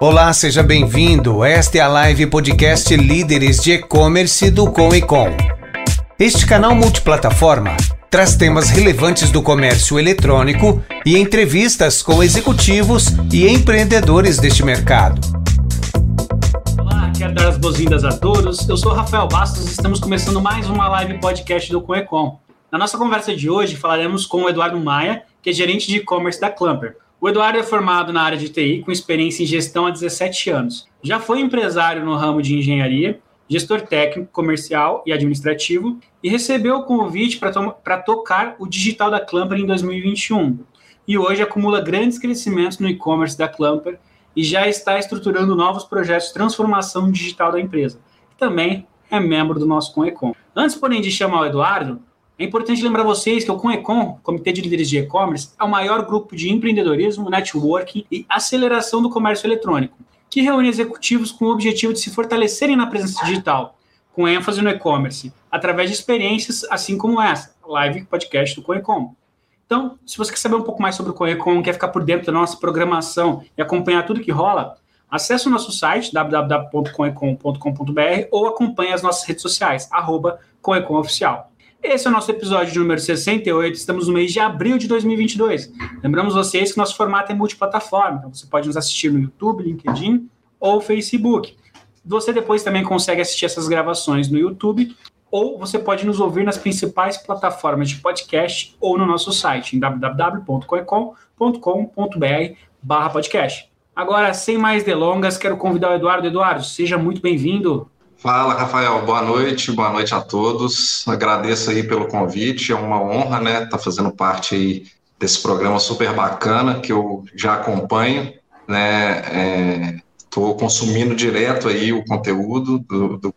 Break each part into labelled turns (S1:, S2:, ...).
S1: Olá, seja bem-vindo. Esta é a live podcast Líderes de E-Commerce do Com e Com. Este canal multiplataforma traz temas relevantes do comércio eletrônico e entrevistas com executivos e empreendedores deste mercado.
S2: Olá, quero dar as boas-vindas a todos. Eu sou Rafael Bastos e estamos começando mais uma live podcast do Coecom. Na nossa conversa de hoje falaremos com o Eduardo Maia, que é gerente de e-commerce da Clamper. O Eduardo é formado na área de TI com experiência em gestão há 17 anos. Já foi empresário no ramo de engenharia, gestor técnico, comercial e administrativo e recebeu o convite para to tocar o digital da Clamper em 2021. E hoje acumula grandes crescimentos no e-commerce da Clamper e já está estruturando novos projetos de transformação digital da empresa. Também é membro do nosso Conecom. Antes, porém, de chamar o Eduardo, é importante lembrar vocês que o Conecom, Comitê de Líderes de E-Commerce, é o maior grupo de empreendedorismo, networking e aceleração do comércio eletrônico, que reúne executivos com o objetivo de se fortalecerem na presença digital, com ênfase no e-commerce, através de experiências assim como essa, live podcast do Conecom. Então, se você quer saber um pouco mais sobre o Conecom, quer ficar por dentro da nossa programação e acompanhar tudo que rola, acesse o nosso site www.coecom.com.br ou acompanhe as nossas redes sociais, arroba Oficial. Esse é o nosso episódio número 68. Estamos no mês de abril de 2022. Lembramos vocês que nosso formato é multiplataforma. Então você pode nos assistir no YouTube, LinkedIn ou Facebook. Você depois também consegue assistir essas gravações no YouTube ou você pode nos ouvir nas principais plataformas de podcast ou no nosso site em www.coecom.com.br/podcast. Agora, sem mais delongas, quero convidar o Eduardo. Eduardo, seja muito bem-vindo.
S3: Fala, Rafael. Boa noite, boa noite a todos. Agradeço aí pelo convite. É uma honra, né, estar tá fazendo parte aí desse programa super bacana que eu já acompanho, né? Estou é, consumindo direto aí o conteúdo do, do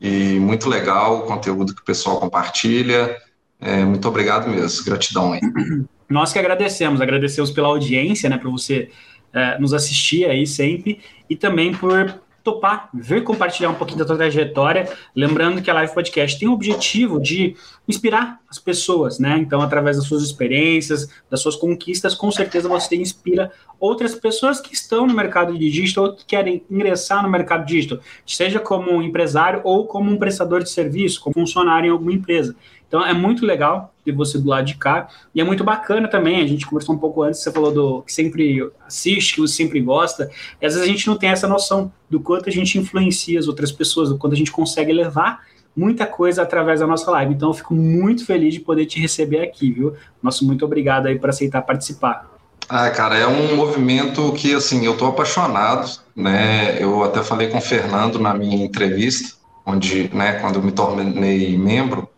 S3: e muito legal o conteúdo que o pessoal compartilha. É, muito obrigado mesmo, gratidão aí.
S2: Nós que agradecemos, agradecemos pela audiência, né, para você é, nos assistir aí sempre e também por topar, vir compartilhar um pouquinho da tua trajetória, lembrando que a Live Podcast tem o objetivo de inspirar as pessoas, né? Então, através das suas experiências, das suas conquistas, com certeza você inspira outras pessoas que estão no mercado de digital ou que querem ingressar no mercado digital, seja como um empresário ou como um prestador de serviço, como funcionário em alguma empresa. Então é muito legal ter você do lado de cá. E é muito bacana também. A gente conversou um pouco antes, você falou do que sempre assiste, que você sempre gosta. E às vezes a gente não tem essa noção do quanto a gente influencia as outras pessoas, do quanto a gente consegue levar muita coisa através da nossa live. Então eu fico muito feliz de poder te receber aqui, viu? Nosso muito obrigado aí por aceitar participar.
S3: Ah, cara, é um movimento que assim, eu tô apaixonado, né? Eu até falei com o Fernando na minha entrevista, onde, né, quando eu me tornei membro,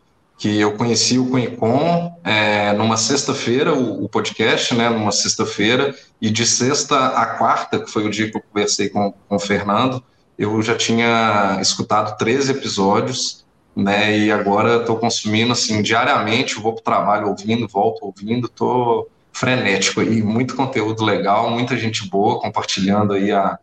S3: que eu conheci o Cunhicom é, numa sexta-feira, o, o, podcast, né, numa sexta-feira, e de sexta a quarta, que foi o dia que eu conversei com, com o Fernando, eu já tinha escutado três episódios, né, e agora estou consumindo, assim, diariamente, vou para o trabalho ouvindo, volto ouvindo, estou frenético aí, muito conteúdo legal, muita gente boa compartilhando aí a,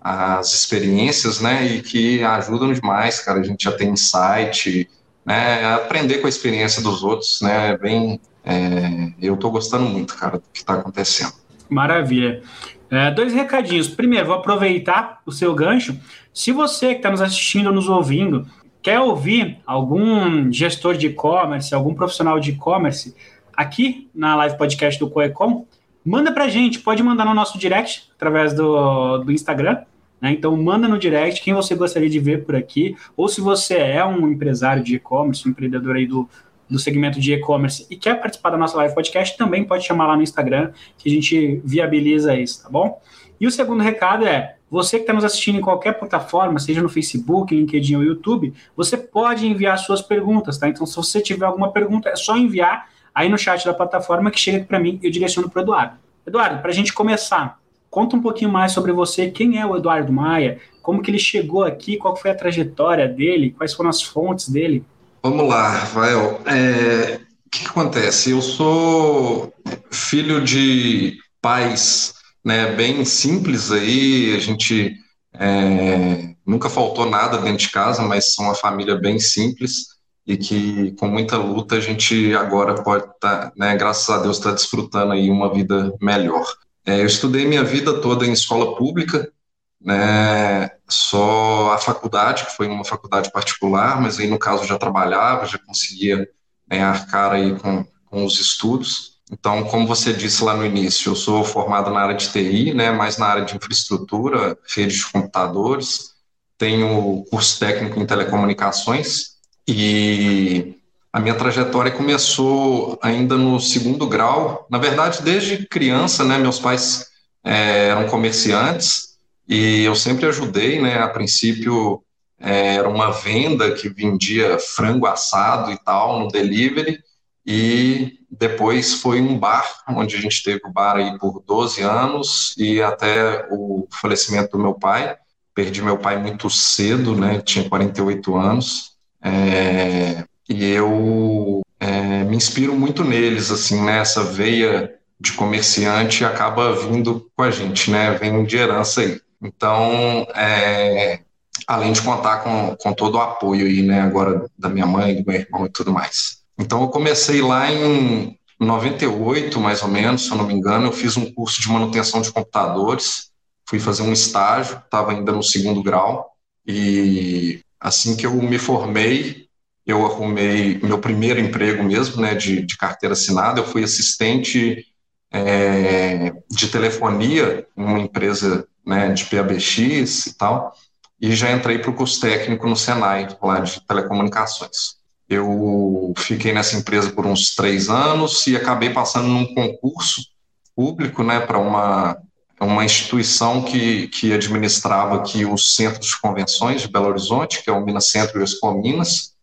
S3: as experiências, né, e que ajudam demais, cara, a gente já tem insight, né, aprender com a experiência dos outros, né, bem, é, eu estou gostando muito, cara, do que está acontecendo.
S2: Maravilha. É, dois recadinhos. Primeiro, vou aproveitar o seu gancho. Se você que está nos assistindo nos ouvindo quer ouvir algum gestor de e-commerce, algum profissional de e-commerce aqui na live podcast do Coecom, manda para gente. Pode mandar no nosso direct através do, do Instagram? Então, manda no direct quem você gostaria de ver por aqui, ou se você é um empresário de e-commerce, um empreendedor aí do, do segmento de e-commerce e quer participar da nossa live podcast, também pode chamar lá no Instagram, que a gente viabiliza isso, tá bom? E o segundo recado é, você que está nos assistindo em qualquer plataforma, seja no Facebook, LinkedIn ou YouTube, você pode enviar suas perguntas, tá? Então, se você tiver alguma pergunta, é só enviar aí no chat da plataforma que chega para mim e eu direciono para o Eduardo. Eduardo, para a gente começar, Conta um pouquinho mais sobre você, quem é o Eduardo Maia, como que ele chegou aqui, qual foi a trajetória dele, quais foram as fontes dele.
S3: Vamos lá, Rafael. É, o que, que acontece? Eu sou filho de pais né, bem simples aí, a gente é, nunca faltou nada dentro de casa, mas são uma família bem simples e que com muita luta a gente agora pode estar, tá, né, graças a Deus, está desfrutando aí uma vida melhor. É, eu estudei minha vida toda em escola pública, né, só a faculdade, que foi uma faculdade particular, mas aí no caso já trabalhava, já conseguia né, arcar aí com, com os estudos. Então, como você disse lá no início, eu sou formado na área de TI, né, mais na área de infraestrutura, rede de computadores, tenho curso técnico em telecomunicações e a minha trajetória começou ainda no segundo grau. Na verdade, desde criança, né, meus pais é, eram comerciantes e eu sempre ajudei, né, a princípio é, era uma venda que vendia frango assado e tal no delivery e depois foi um bar, onde a gente teve o bar aí por 12 anos e até o falecimento do meu pai. Perdi meu pai muito cedo, né? Tinha 48 anos. É, e eu é, me inspiro muito neles, assim, nessa né? veia de comerciante acaba vindo com a gente, né? Vem de herança aí. Então, é, além de contar com, com todo o apoio aí, né? Agora da minha mãe, do meu irmão e tudo mais. Então, eu comecei lá em 98, mais ou menos, se eu não me engano, eu fiz um curso de manutenção de computadores, fui fazer um estágio, estava ainda no segundo grau, e assim que eu me formei, eu arrumei meu primeiro emprego mesmo, né, de, de carteira assinada, eu fui assistente é, de telefonia em uma empresa né, de PABX e tal, e já entrei para o curso técnico no Senai, lá de telecomunicações. Eu fiquei nessa empresa por uns três anos e acabei passando num concurso público, né, para uma uma instituição que, que administrava aqui os centros de convenções de Belo Horizonte, que é o Minas Centro e o Expo Minas.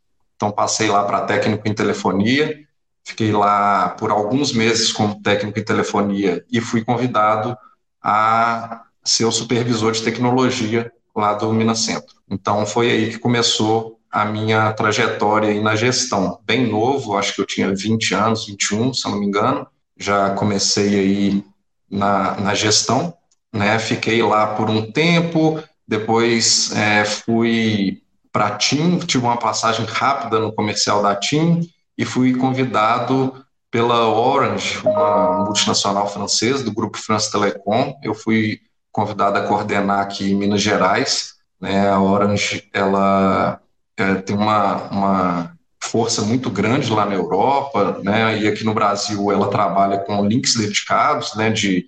S3: Então passei lá para técnico em telefonia, fiquei lá por alguns meses como técnico em telefonia e fui convidado a ser o supervisor de tecnologia lá do Minas Centro. Então foi aí que começou a minha trajetória na gestão. Bem novo, acho que eu tinha 20 anos, 21, se não me engano. Já comecei aí na, na gestão, né? Fiquei lá por um tempo, depois é, fui para a TIM, tive uma passagem rápida no comercial da TIM e fui convidado pela Orange, uma multinacional francesa do grupo France Telecom. Eu fui convidado a coordenar aqui em Minas Gerais. Né? A Orange ela é, tem uma, uma força muito grande lá na Europa, né, e aqui no Brasil ela trabalha com links dedicados, né, de,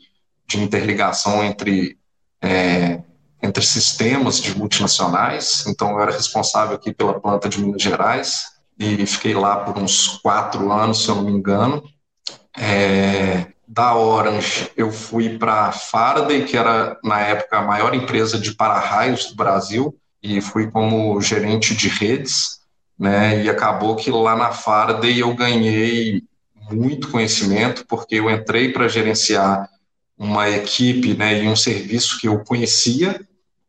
S3: de interligação entre, é, entre sistemas de multinacionais, então eu era responsável aqui pela planta de Minas Gerais, e fiquei lá por uns quatro anos, se eu não me engano, é, da Orange eu fui para a Faraday, que era na época a maior empresa de para-raios do Brasil, e fui como gerente de redes, né? E acabou que lá na Faraday eu ganhei muito conhecimento, porque eu entrei para gerenciar uma equipe né, e um serviço que eu conhecia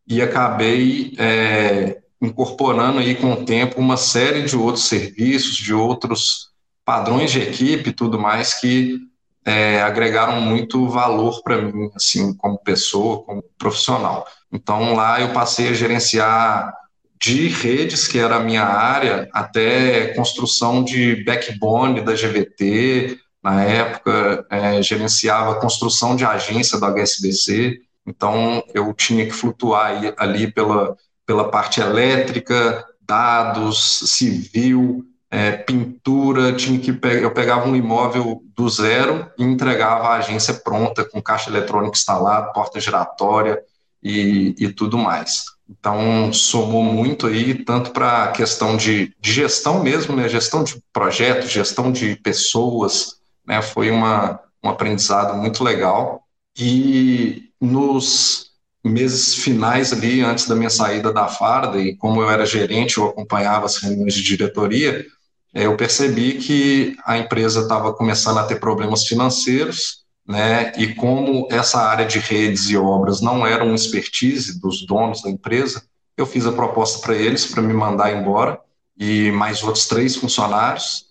S3: e acabei é, incorporando aí com o tempo uma série de outros serviços, de outros padrões de equipe e tudo mais que é, agregaram muito valor para mim, assim, como pessoa, como profissional. Então lá eu passei a gerenciar de redes, que era a minha área, até construção de backbone da GVT, na época é, gerenciava construção de agência do HSBC, então eu tinha que flutuar ali pela, pela parte elétrica, dados, civil, é, pintura, tinha que pe eu pegava um imóvel do zero e entregava a agência pronta, com caixa eletrônica instalada, porta giratória, e, e tudo mais. Então, somou muito aí, tanto para a questão de, de, gestão mesmo, né, gestão de projetos, gestão de pessoas, né, foi uma, um aprendizado muito legal. E nos meses finais ali, antes da minha saída da Farda, e como eu era gerente, eu acompanhava as reuniões de diretoria, eu percebi que a empresa estava começando a ter problemas financeiros, né? E como essa área de redes e obras não era uma expertise dos donos da empresa, eu fiz a proposta para eles para me mandar embora e mais outros três funcionários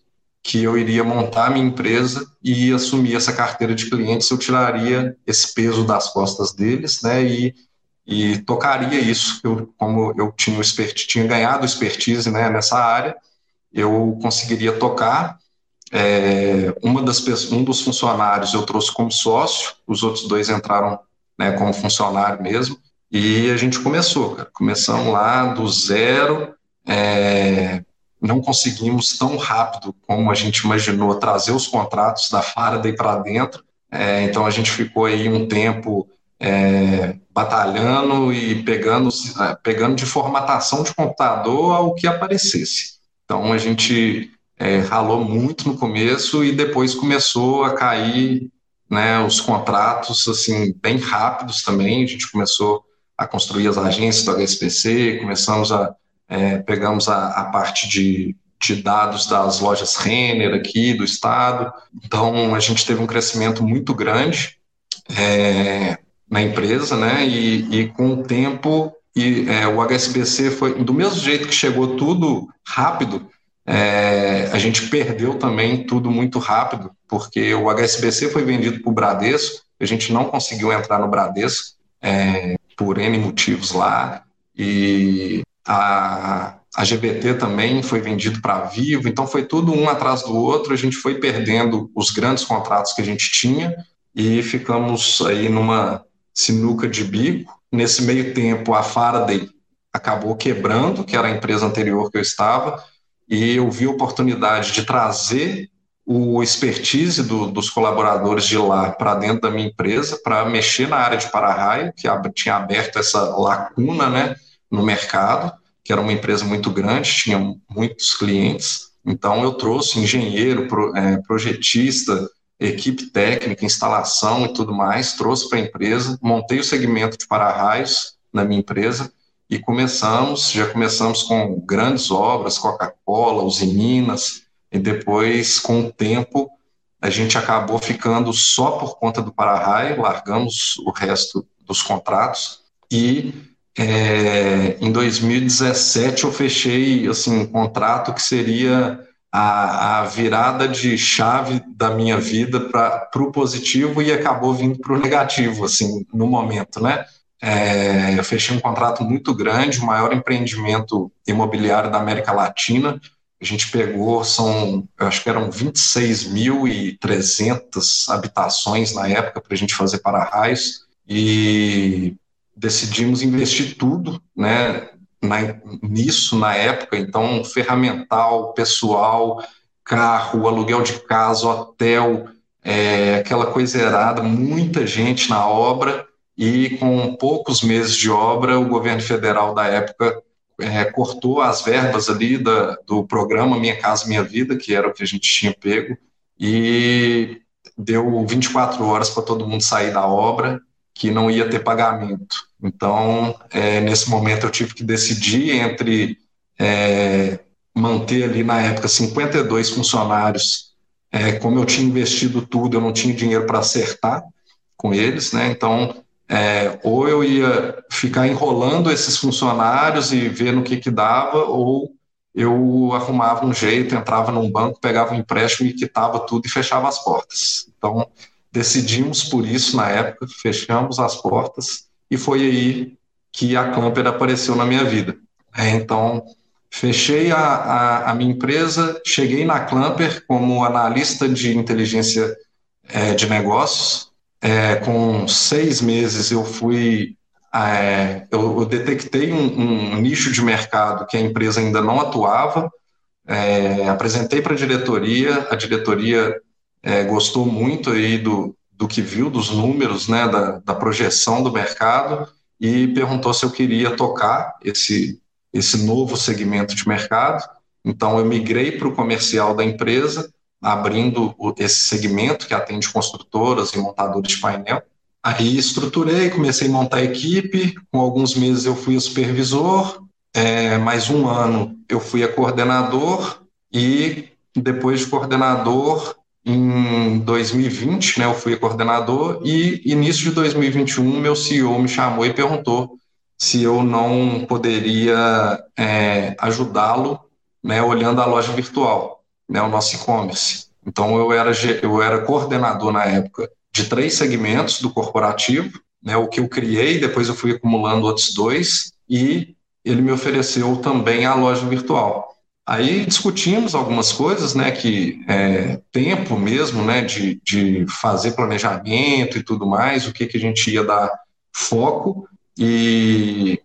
S3: que eu iria montar minha empresa e assumir essa carteira de clientes, eu tiraria esse peso das costas deles, né? E, e tocaria isso, eu, como eu tinha, tinha ganhado expertise né, nessa área, eu conseguiria tocar é, uma das um dos funcionários eu trouxe como sócio, os outros dois entraram né, como funcionário mesmo, e a gente começou, cara. Começamos lá do zero, é, não conseguimos tão rápido como a gente imaginou trazer os contratos da Faraday para dentro, é, então a gente ficou aí um tempo é, batalhando e pegando, é, pegando de formatação de computador ao que aparecesse. Então a gente é, ralou muito no começo e depois começou a cair né, os contratos assim bem rápidos também. A gente começou a construir as agências do HSBC, começamos a é, pegamos a, a parte de, de, dados das lojas Renner aqui do estado. Então a gente teve um crescimento muito grande. É, na empresa, né? E, e com o tempo, e, é, o HSBC foi do mesmo jeito que chegou tudo rápido, é, a gente perdeu também tudo muito rápido, porque o HSBC foi vendido para o Bradesco, a gente não conseguiu entrar no Bradesco é, por N motivos lá, e a, a GBT também foi vendido para Vivo, então foi tudo um atrás do outro, a gente foi perdendo os grandes contratos que a gente tinha e ficamos aí numa sinuca de bico. Nesse meio tempo, a Faraday acabou quebrando, que era a empresa anterior que eu estava, e eu vi a oportunidade de trazer o expertise do, dos colaboradores de lá para dentro da minha empresa, para mexer na área de para-raio, que tinha aberto essa lacuna né, no mercado, que era uma empresa muito grande, tinha muitos clientes. Então, eu trouxe engenheiro, é, projetista, equipe técnica, instalação e tudo mais, trouxe para a empresa, montei o segmento de para-raios na minha empresa e começamos, já começamos com grandes obras, Coca-Cola, usininas, e depois, com o tempo, a gente acabou ficando só por conta do para-raio, largamos o resto dos contratos e é, em 2017 eu fechei assim, um contrato que seria a, a virada de chave da minha vida para o positivo e acabou vindo para o negativo, assim, no momento, né? É, eu fechei um contrato muito grande, o maior empreendimento imobiliário da América Latina. A gente pegou, são, acho que eram 26.300 habitações na época para a gente fazer para-raios e decidimos investir tudo, né? na, nisso na época, então ferramental, pessoal, carro, aluguel de casa, hotel, é, aquela coisa errada, muita gente na obra e com poucos meses de obra o governo federal da época é, cortou as verbas ali da, do programa Minha Casa Minha Vida, que era o que a gente tinha pego, e deu 24 horas para todo mundo sair da obra, que não ia ter pagamento. Então, é, nesse momento, eu tive que decidir entre é, manter ali, na época, 52 funcionários. É, como eu tinha investido tudo, eu não tinha dinheiro para acertar com eles, né? Então, é, ou eu ia ficar enrolando esses funcionários e ver no que, que dava, ou eu arrumava um jeito, entrava num banco, pegava um empréstimo e quitava tudo e fechava as portas. Então, decidimos por isso na época, fechamos as portas e foi aí que a Clamper apareceu na minha vida. É, então, fechei a, a, a, minha empresa, cheguei na Clamper como analista de inteligência é, de negócios. É, com seis meses eu fui, é, eu, eu, detectei um, um, nicho de mercado que a empresa ainda não atuava, é, apresentei para a diretoria, a diretoria é, gostou muito aí do, do que viu, dos números, né, da, da projeção do mercado, e perguntou se eu queria tocar esse, esse novo segmento de mercado. Então, eu migrei para o comercial da empresa, abrindo esse segmento que atende construtoras e montadores de painel. Aí estruturei, comecei a montar a equipe, com alguns meses eu fui o supervisor, é, mais um ano eu fui a coordenador, e depois de coordenador em 2020, né, eu fui coordenador e início de 2021 meu CEO me chamou e perguntou se eu não poderia é, ajudá-lo, né, olhando a loja virtual, né, o nosso e-commerce. Então eu era eu era coordenador na época de três segmentos do corporativo, né, o que eu criei, depois eu fui acumulando outros dois e ele me ofereceu também a loja virtual. Aí discutimos algumas coisas, né, que é, tempo mesmo, né, de, de fazer planejamento e tudo mais, o que, que a gente ia dar foco, e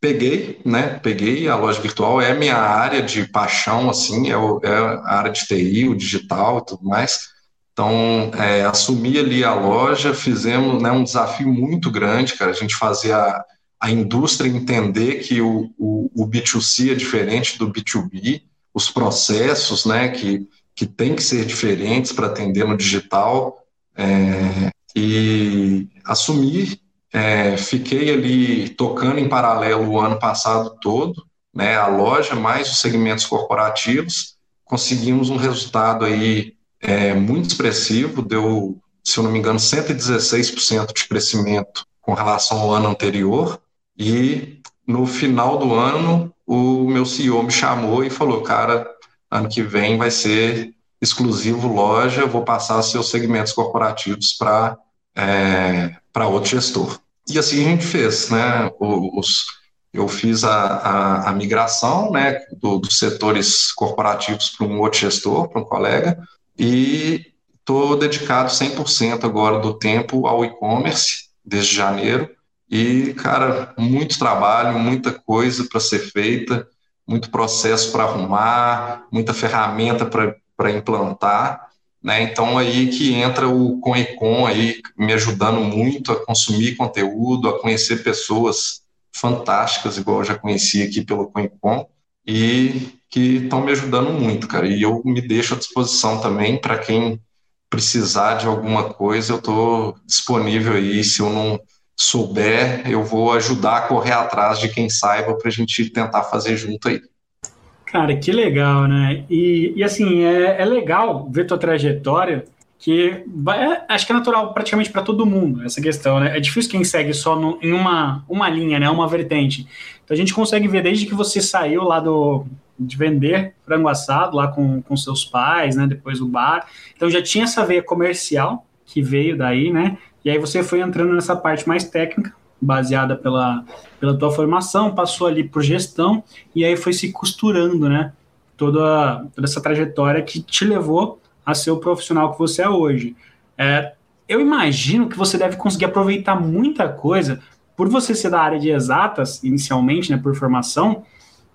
S3: peguei, né, peguei a loja virtual, é minha área de paixão, assim, é, o, é a área de TI, o digital e tudo mais, então, é, assumi ali a loja, fizemos né, um desafio muito grande, cara, a gente fazia a indústria entender que o, o, o, B2C é diferente do B2B, os processos né, que, que tem que ser diferentes para atender no digital, é, e assumir, é, fiquei ali tocando em paralelo o ano passado todo, né, a loja mais os segmentos corporativos, conseguimos um resultado aí é, muito expressivo, deu, se eu não me engano, 116% de crescimento com relação ao ano anterior, e no final do ano, o meu CEO me chamou e falou: Cara, ano que vem vai ser exclusivo loja, vou passar seus segmentos corporativos para é, outro gestor. E assim a gente fez, né? Os, eu fiz a, a, a migração né, do, dos setores corporativos para um outro gestor, para um colega, e estou dedicado 100% agora do tempo ao e-commerce, desde janeiro, e, cara, muito trabalho, muita coisa para ser feita, muito processo para arrumar, muita ferramenta para implantar. Né? Então, aí que entra o Conecon aí, me ajudando muito a consumir conteúdo, a conhecer pessoas fantásticas, igual eu já conheci aqui pelo Conecon, e que estão me ajudando muito, cara. E eu me deixo à disposição também para quem precisar de alguma coisa, eu estou disponível aí. Se eu não souber, eu vou ajudar a correr atrás de quem saiba para a gente tentar fazer junto aí.
S2: Cara, que legal, né? E, e assim, é, é legal ver tua trajetória, que vai, é, acho que é natural praticamente para todo mundo essa questão, né? É difícil quem segue só no, em uma, uma linha, né? Uma vertente. Então a gente consegue ver desde que você saiu lá do, de vender frango assado lá com, com seus pais, né? Depois o bar. Então já tinha essa veia comercial que veio daí, né? E aí você foi entrando nessa parte mais técnica, baseada pela, pela tua formação, passou ali por gestão, e aí foi se costurando, né? Toda, toda essa trajetória que te levou a ser o profissional que você é hoje. É, eu imagino que você deve conseguir aproveitar muita coisa, por você ser da área de exatas, inicialmente, né, por formação,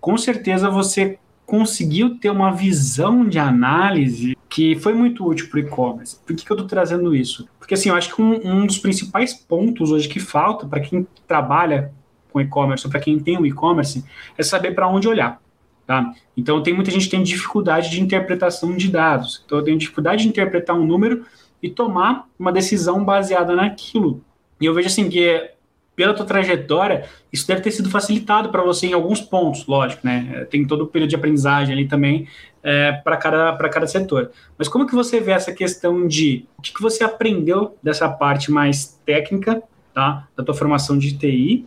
S2: com certeza você conseguiu ter uma visão de análise que foi muito útil para o e-commerce. Por que, que eu estou trazendo isso? Porque assim, eu acho que um, um dos principais pontos hoje que falta para quem trabalha com e-commerce, ou para quem tem o e-commerce, é saber para onde olhar. Tá? Então, tem muita gente que tem dificuldade de interpretação de dados. Então, eu tenho dificuldade de interpretar um número e tomar uma decisão baseada naquilo. E eu vejo assim que pela tua trajetória, isso deve ter sido facilitado para você em alguns pontos, lógico, né? Tem todo o período de aprendizagem ali também é, para cada, cada setor. Mas como que você vê essa questão de o que, que você aprendeu dessa parte mais técnica, tá? Da tua formação de TI,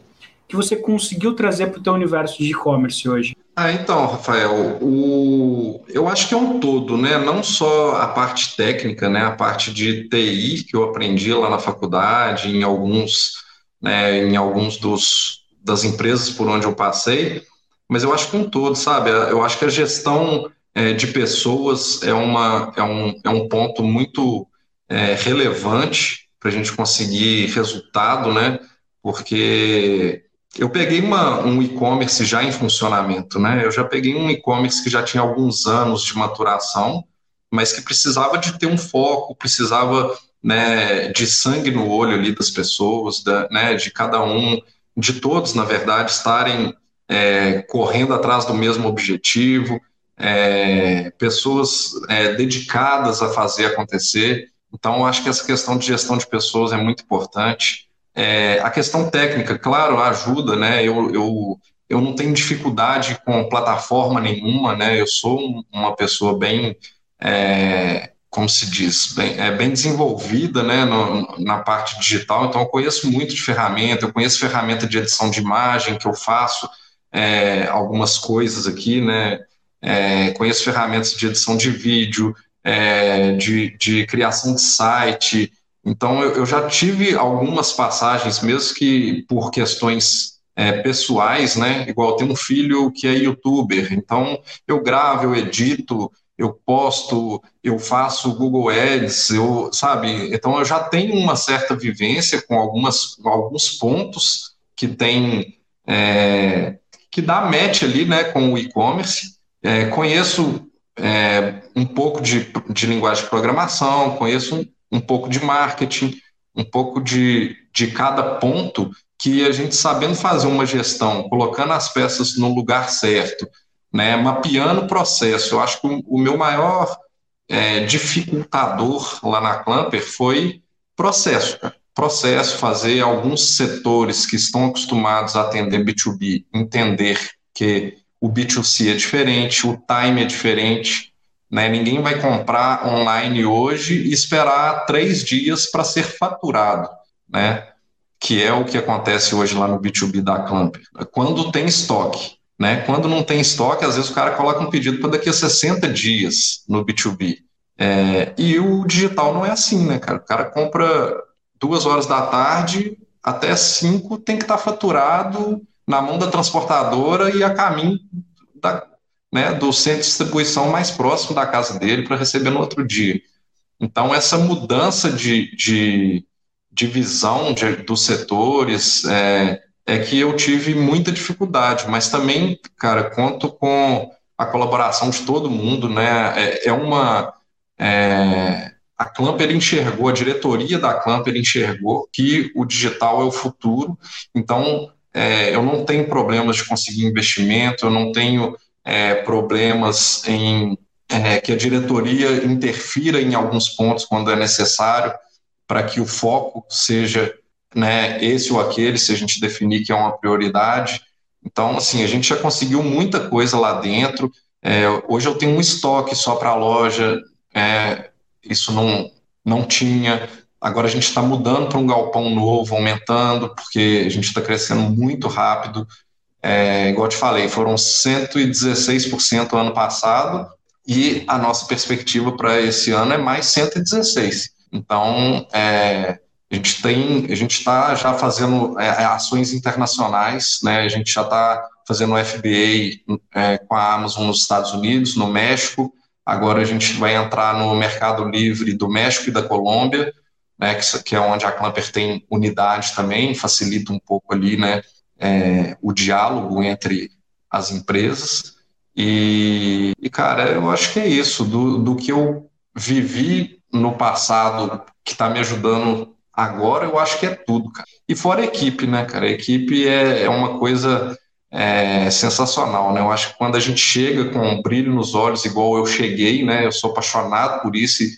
S2: que você conseguiu trazer para o teu universo de e-commerce hoje?
S3: Ah, então, Rafael, o... eu acho que é um todo, né? Não só a parte técnica, né? A parte de TI que eu aprendi lá na faculdade, em alguns né, em alguns dos, das empresas por onde eu passei, mas eu acho que um todo, sabe? Eu acho que a gestão é, de pessoas é, uma, é, um, é um ponto muito é, relevante para a gente conseguir resultado, né? Porque eu peguei uma, um e-commerce já em funcionamento, né? Eu já peguei um e-commerce que já tinha alguns anos de maturação, mas que precisava de ter um foco, precisava né, de sangue no olho ali das pessoas, da, né, de cada um, de todos, na verdade, estarem é, correndo atrás do mesmo objetivo, é, pessoas é, dedicadas a fazer acontecer. Então, acho que essa questão de gestão de pessoas é muito importante. É, a questão técnica, claro, ajuda, né? Eu, eu, eu não tenho dificuldade com plataforma nenhuma, né? Eu sou uma pessoa bem é, como se diz, bem, é bem desenvolvida né, no, na parte digital, então eu conheço muito de ferramenta, eu conheço ferramenta de edição de imagem, que eu faço é, algumas coisas aqui, né, é, conheço ferramentas de edição de vídeo, é, de, de criação de site, então eu, eu, já tive algumas passagens, mesmo que por questões é, pessoais, né? Igual tenho um filho que é youtuber, então eu gravo, eu edito, eu posto, eu faço Google Ads, eu, sabe? Então eu já tenho uma certa vivência com algumas, alguns pontos que tem é, que dá match ali, né, com o e-commerce. É, conheço é, um pouco de, de linguagem de programação, conheço um, um pouco de marketing, um pouco de, de cada ponto que a gente sabendo fazer uma gestão, colocando as peças no lugar certo, né, mapeando o processo. Eu acho que o, meu maior é, dificultador lá na Clamper foi processo. Processo, fazer alguns setores que estão acostumados a atender B2B entender que o B2C é diferente, o time é diferente. Né? Ninguém vai comprar online hoje e esperar três dias para ser faturado, né? que é o que acontece hoje lá no B2B da Clamper. Quando tem estoque, né? Quando não tem estoque, às vezes o cara coloca um pedido para daqui a 60 dias no B2B. É, e o digital não é assim, né, cara? O cara compra duas horas da tarde, até cinco tem que estar tá faturado na mão da transportadora e a caminho da, né, do centro de distribuição mais próximo da casa dele para receber no outro dia. Então, essa mudança de, de, de visão de, dos setores, é, é que eu tive muita dificuldade, mas também, cara, conto com a colaboração de todo mundo, né? É, é uma. É, a Clamper enxergou, a diretoria da Clamper enxergou que o digital é o futuro, então é, eu não tenho problemas de conseguir investimento, eu não tenho é, problemas em é, que a diretoria interfira em alguns pontos quando é necessário para que o foco seja né, esse ou aquele, se a gente definir que é uma prioridade. Então, assim, a gente já conseguiu muita coisa lá dentro. É, hoje eu tenho um estoque só para a loja, é, isso não, não tinha. Agora a gente está mudando para um galpão novo, aumentando, porque a gente está crescendo muito rápido. É, igual eu te falei, foram 116% ano passado e a nossa perspectiva para esse ano é mais 116%. Então, é, gente tem, a gente está já fazendo é, é, ações internacionais, né? A gente já está fazendo FBA é, com a Amazon nos Estados Unidos, no México. Agora a gente vai entrar no mercado livre do México e da Colômbia, né? Que, que é onde a Clamper tem unidade também, facilita um pouco ali, né? É, o diálogo entre as empresas. E, e, cara, eu acho que é isso. Do, do que eu vivi no passado, que está me ajudando Agora eu acho que é tudo, cara. E fora a equipe, né, cara? A equipe é, é uma coisa é, sensacional, né? Eu acho que quando a gente chega com um brilho nos olhos, igual eu cheguei, né? Eu sou apaixonado por isso e,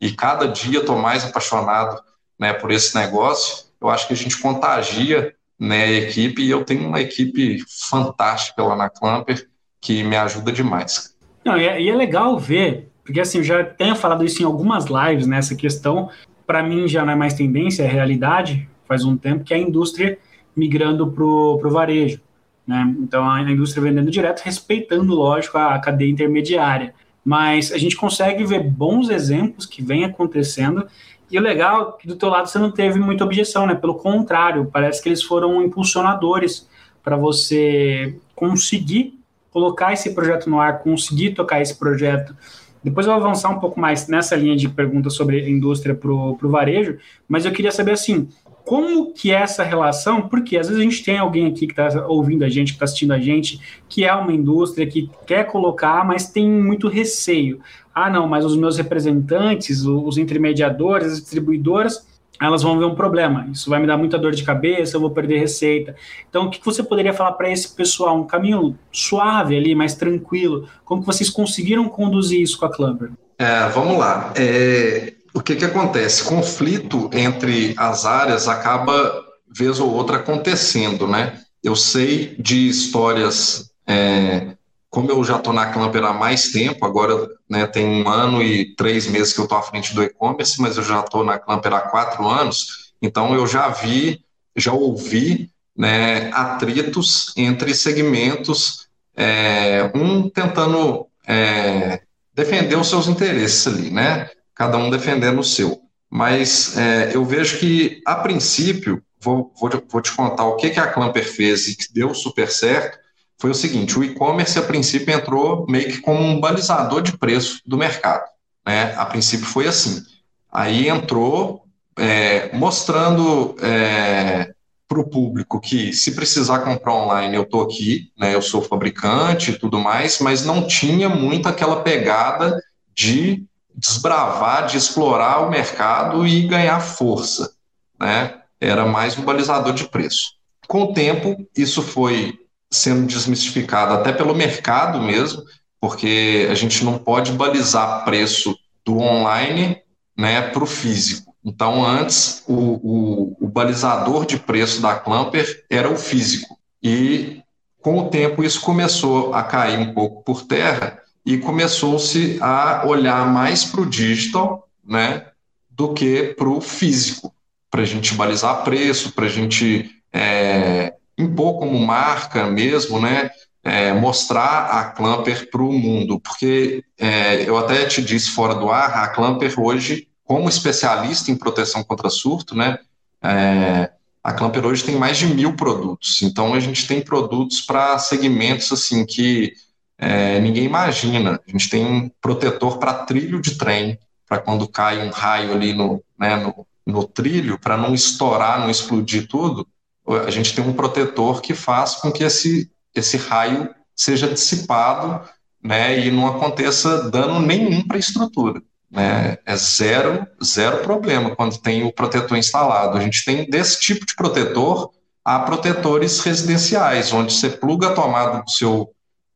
S3: e cada dia estou mais apaixonado né, por esse negócio. Eu acho que a gente contagia né, a equipe e eu tenho uma equipe fantástica lá na Clamper que me ajuda demais.
S2: Não, e é, e é legal ver, porque assim, eu já tenho falado isso em algumas lives, né, questão para mim já não é mais tendência, é realidade, faz um tempo, que é a indústria migrando para o varejo. Né? Então, a indústria vendendo direto, respeitando, lógico, a, cadeia intermediária. Mas a gente consegue ver bons exemplos que vem acontecendo e o legal é que do teu lado você não teve muita objeção, né? Pelo contrário, parece que eles foram impulsionadores para você conseguir colocar esse projeto no ar, conseguir tocar esse projeto depois eu vou avançar um pouco mais nessa linha de perguntas sobre a indústria para o varejo, mas eu queria saber assim, como que é essa relação? Porque às vezes a gente tem alguém aqui que está ouvindo a gente, que está assistindo a gente, que é uma indústria que quer colocar, mas tem muito receio. Ah, não, mas os meus representantes, os intermediadores, as distribuidoras, elas vão ver um problema. Isso vai me dar muita dor de cabeça, eu vou perder receita. Então, o que você poderia falar para esse pessoal? Um caminho suave ali, mais tranquilo. Como que vocês conseguiram conduzir isso com a Clubber?
S3: É, vamos lá. É, o que, que acontece? Conflito entre as áreas acaba, vez ou outra, acontecendo, né? Eu sei de histórias é, como eu já estou na Clamper há mais tempo, agora né, tem um ano e três meses que eu estou à frente do e-commerce, mas eu já estou na Clamper há quatro anos, então eu já vi, já ouvi né, atritos entre segmentos, é, um tentando é, defender os seus interesses ali, né? Cada um defendendo o seu. Mas é, eu vejo que, a princípio, vou, vou, vou te contar o que, que a Clamper fez e que deu super certo, foi o seguinte, o e-commerce, a princípio, entrou meio que como um balizador de preço do mercado. Né? A princípio foi assim. Aí entrou é, mostrando é, para o público que se precisar comprar online, eu estou aqui, né, eu sou fabricante e tudo mais, mas não tinha muito aquela pegada de desbravar, de explorar o mercado e ganhar força. Né? Era mais um balizador de preço. Com o tempo, isso foi sendo desmistificado até pelo mercado mesmo, porque a gente não pode balizar preço do online né, para o físico. Então, antes, o, o, o, balizador de preço da Clamper era o físico. E, com o tempo, isso começou a cair um pouco por terra e começou-se a olhar mais para o digital né, do que para o físico, para a gente balizar preço, para a gente é, impor como marca mesmo, né? É, mostrar a Clamper para o mundo, porque é, eu até te disse fora do ar, a Clamper hoje, como especialista em proteção contra surto, né? É, a Clamper hoje tem mais de mil produtos, então a gente tem produtos para segmentos assim que é, ninguém imagina. A gente tem um protetor para trilho de trem, para quando cai um raio ali no, né, no, no trilho, para não estourar, não explodir tudo, a gente tem um protetor que faz com que esse, esse raio seja dissipado né, e não aconteça dano nenhum para a estrutura. Né? É zero, zero problema quando tem o protetor instalado. A gente tem desse tipo de protetor a protetores residenciais, onde você pluga a tomada do seu,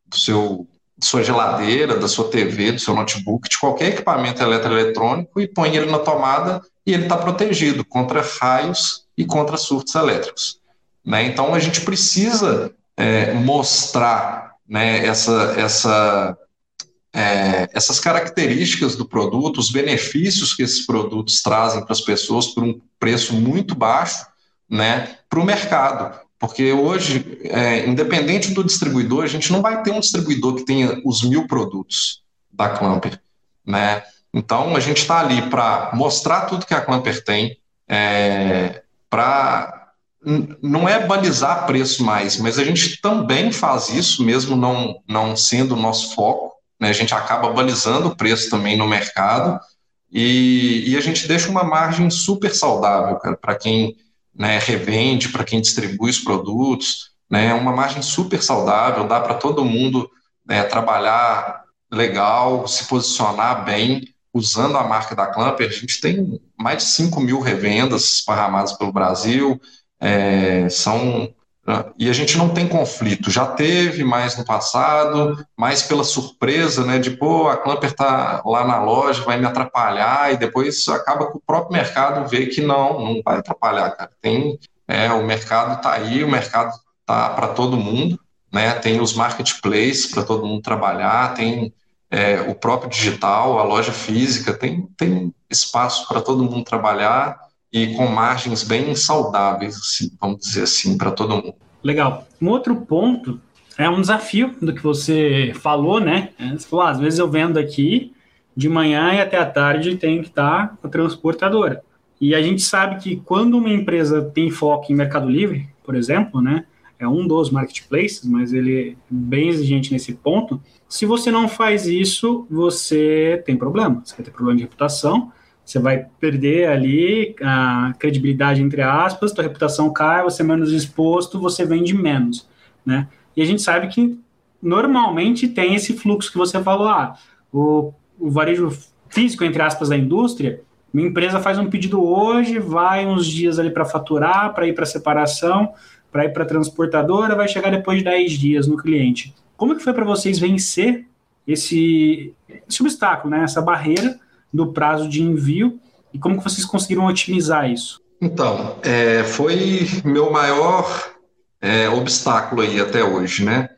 S3: do seu da sua geladeira, da sua TV, do seu notebook, de qualquer equipamento eletroeletrônico e põe ele na tomada e ele está protegido contra raios e contra surtos elétricos. Né? Então, a gente precisa é, mostrar né, essa, essa, é, essas características do produto, os benefícios que esses produtos trazem para as pessoas por um preço muito baixo né, para o mercado. Porque hoje, é, independente do distribuidor, a gente não vai ter um distribuidor que tenha os mil produtos da Clamper. Né? Então, a gente está ali para mostrar tudo que a Clamper tem, é, para não é balizar preço mais, mas a gente também faz isso, mesmo não, não sendo o nosso foco. Né? A gente acaba balizando o preço também no mercado e, e a gente deixa uma margem super saudável para quem né, revende, para quem distribui os produtos. Né? Uma margem super saudável, dá para todo mundo né, trabalhar legal, se posicionar bem usando a marca da Clamper. A gente tem mais de 5 mil revendas esparramadas pelo Brasil é, são e a gente não tem conflito. Já teve mais no passado, mais pela surpresa, né? De pô, a Clamper tá lá na loja, vai me atrapalhar, e depois acaba que o próprio mercado vê que não, não vai atrapalhar, cara. Tem, é, o mercado tá aí, o mercado tá para todo mundo, né? Tem os marketplaces para todo mundo trabalhar, tem é, o próprio digital, a loja física, tem, tem espaço para todo mundo trabalhar e com margens bem saudáveis, assim, vamos dizer assim, para todo mundo.
S2: Legal. Um outro ponto é um desafio do que você falou, né? Você falou, ah, às vezes eu vendo aqui de manhã e até a tarde tem que estar com a transportadora. E a gente sabe que quando uma empresa tem foco em Mercado Livre, por exemplo, né? É um dos marketplaces, mas ele é bem exigente nesse ponto. Se você não faz isso, você tem problema. Você vai ter problema de reputação você vai perder ali a credibilidade, entre aspas, tua reputação cai, você é menos exposto, você vende menos, né? E a gente sabe que normalmente tem esse fluxo que você falou, ah, o, o varejo físico, entre aspas, da indústria, minha empresa faz um pedido hoje, vai uns dias ali para faturar, para ir para separação, para ir para transportadora, vai chegar depois de 10 dias no cliente. Como que foi para vocês vencer esse, esse obstáculo, né? essa barreira do prazo de envio e como que vocês conseguiram otimizar isso?
S3: Então, é, foi meu maior é, obstáculo aí até hoje, né?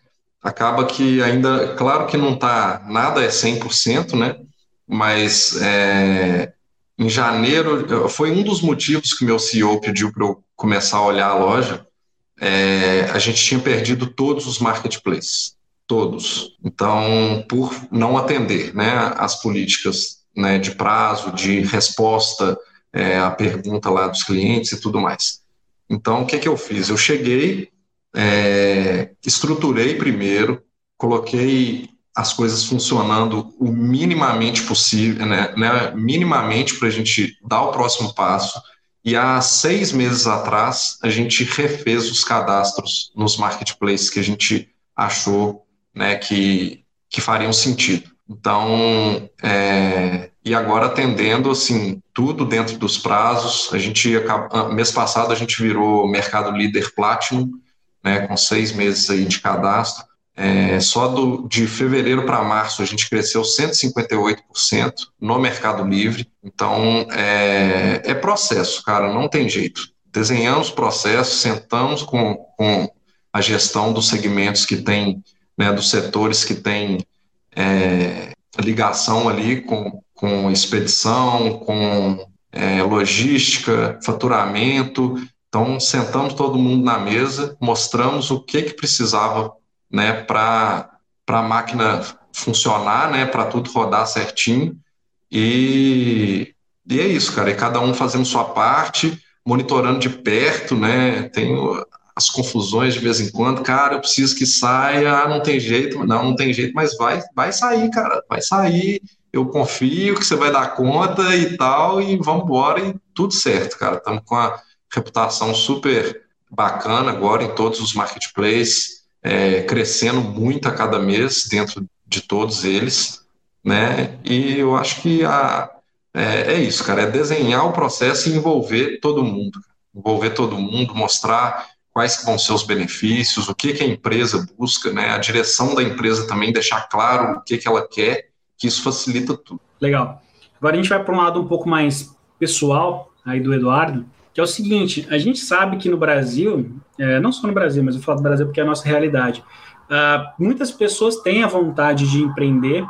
S3: Acaba que ainda, claro que não tá, nada é 100%, né? Mas é, em janeiro, foi um dos motivos que meu CEO pediu para eu começar a olhar a loja. É, a gente tinha perdido todos os marketplaces, todos. Então, por não atender né, as políticas né, de prazo, de resposta é, à pergunta lá dos clientes e tudo mais. Então, o que, que eu fiz? Eu cheguei, é, estruturei primeiro, coloquei as coisas funcionando o minimamente possível, né, né minimamente para a gente dar o próximo passo. E há seis meses atrás, a gente refez os cadastros nos marketplaces que a gente achou né, que, que fariam sentido. Então, é, e agora atendendo assim tudo dentro dos prazos. A gente mês passado a gente virou mercado líder Platinum, né, com seis meses aí de cadastro. É, só do, de fevereiro para março a gente cresceu 158% no Mercado Livre. Então é, é, processo, cara, não tem jeito. Desenhamos processos, sentamos com, com a gestão dos segmentos que tem, né, dos setores que tem é, ligação ali com, com expedição, com é, logística, faturamento. Então, sentamos todo mundo na mesa, mostramos o que, que precisava né, para a máquina funcionar, né, para tudo rodar certinho. E, e é isso, cara. E cada um fazendo sua parte, monitorando de perto, né? Tem as confusões de vez em quando, cara, eu preciso que saia, ah, não tem jeito, não, não tem jeito, mas vai, vai sair, cara, vai sair, eu confio que você vai dar conta e tal, e vamos embora e tudo certo, cara, estamos com a reputação super bacana agora em todos os marketplaces, é, crescendo muito a cada mês dentro de todos eles, né, e eu acho que a, é, é isso, cara, é desenhar o processo e envolver todo mundo, envolver todo mundo, mostrar quais vão ser os benefícios, o que, que a empresa busca, né? A direção da empresa também deixar claro o que, que ela quer, que isso facilita tudo.
S2: Legal. Agora a gente vai para um lado um pouco mais pessoal aí do Eduardo, que é o seguinte: a gente sabe que no Brasil, é, não só no Brasil, mas eu falo do Brasil porque é a nossa realidade. Uh, muitas pessoas têm a vontade de empreender,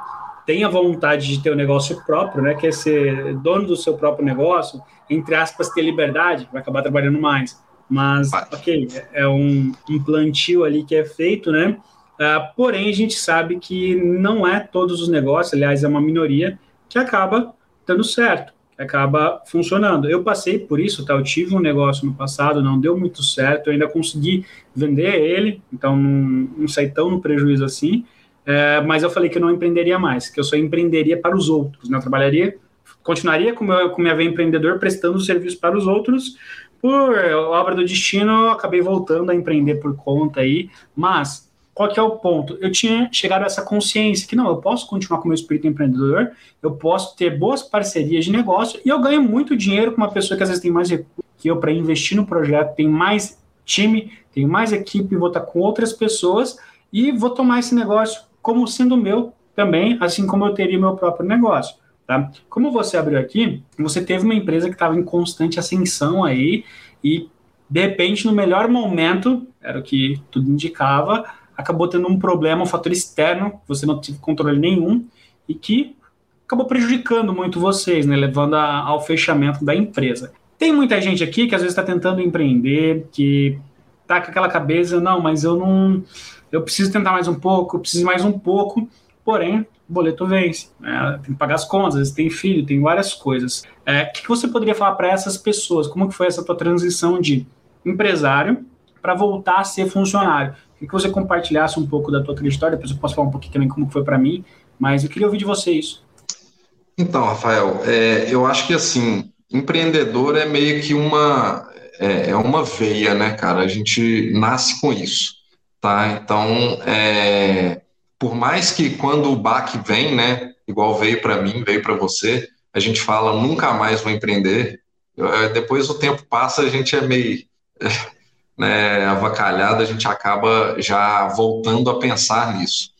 S2: têm a vontade de ter um negócio próprio, né? Quer ser dono do seu próprio negócio, entre aspas, ter liberdade, vai acabar trabalhando mais mas, Vai. ok, é um, um plantio ali que é feito, né? Uh, porém, a gente sabe que não é todos os negócios, aliás, é uma minoria que acaba dando certo, que acaba funcionando. Eu passei por isso, tá? Eu tive um negócio no passado, não deu muito certo, eu ainda consegui vender ele, então não, não saí tão no prejuízo assim, é, mas eu falei que eu não empreenderia mais, que eu só empreenderia para os outros, né? Eu trabalharia, continuaria como, eu, como minha empreendedor prestando serviço para os outros, por obra do destino, eu acabei voltando a empreender por conta aí, mas qual que é o ponto? Eu tinha chegado a essa consciência que não, eu posso continuar com o meu espírito empreendedor, eu posso ter boas parcerias de negócio e eu ganho muito dinheiro com uma pessoa que às vezes tem mais recursos que eu para investir no projeto, tem mais time, tem mais equipe, vou estar com outras pessoas e vou tomar esse negócio como sendo meu também, assim como eu teria meu próprio negócio. Tá? Como você abriu aqui, você teve uma empresa que estava em constante ascensão aí e, de repente, no melhor momento, era o que tudo indicava, acabou tendo um problema, um fator externo, você não teve controle nenhum e que acabou prejudicando muito vocês, né, levando a, ao fechamento da empresa. Tem muita gente aqui que às vezes está tentando empreender, que tá com aquela cabeça, não, mas eu não, eu preciso tentar mais um pouco, eu preciso mais um pouco, porém boleto vence, né? tem que pagar as contas, às vezes tem filho, tem várias coisas. É, o que, que você poderia falar para essas pessoas? Como que foi essa tua transição de empresário para voltar a ser funcionário? Queria que você compartilhasse um pouco da tua trajetória, depois eu posso falar um pouquinho também como foi para mim, mas eu queria ouvir de você isso.
S3: Então, Rafael, é, eu acho que assim, empreendedor é meio que uma é, é, uma veia, né, cara? A gente nasce com isso, tá? Então, é, por mais que quando o baque vem, né, igual veio para mim, veio para você, a gente fala nunca mais vou empreender. Eh, depois o tempo passa, a gente é meio né, avacalhado, a gente acaba já voltando a pensar nisso.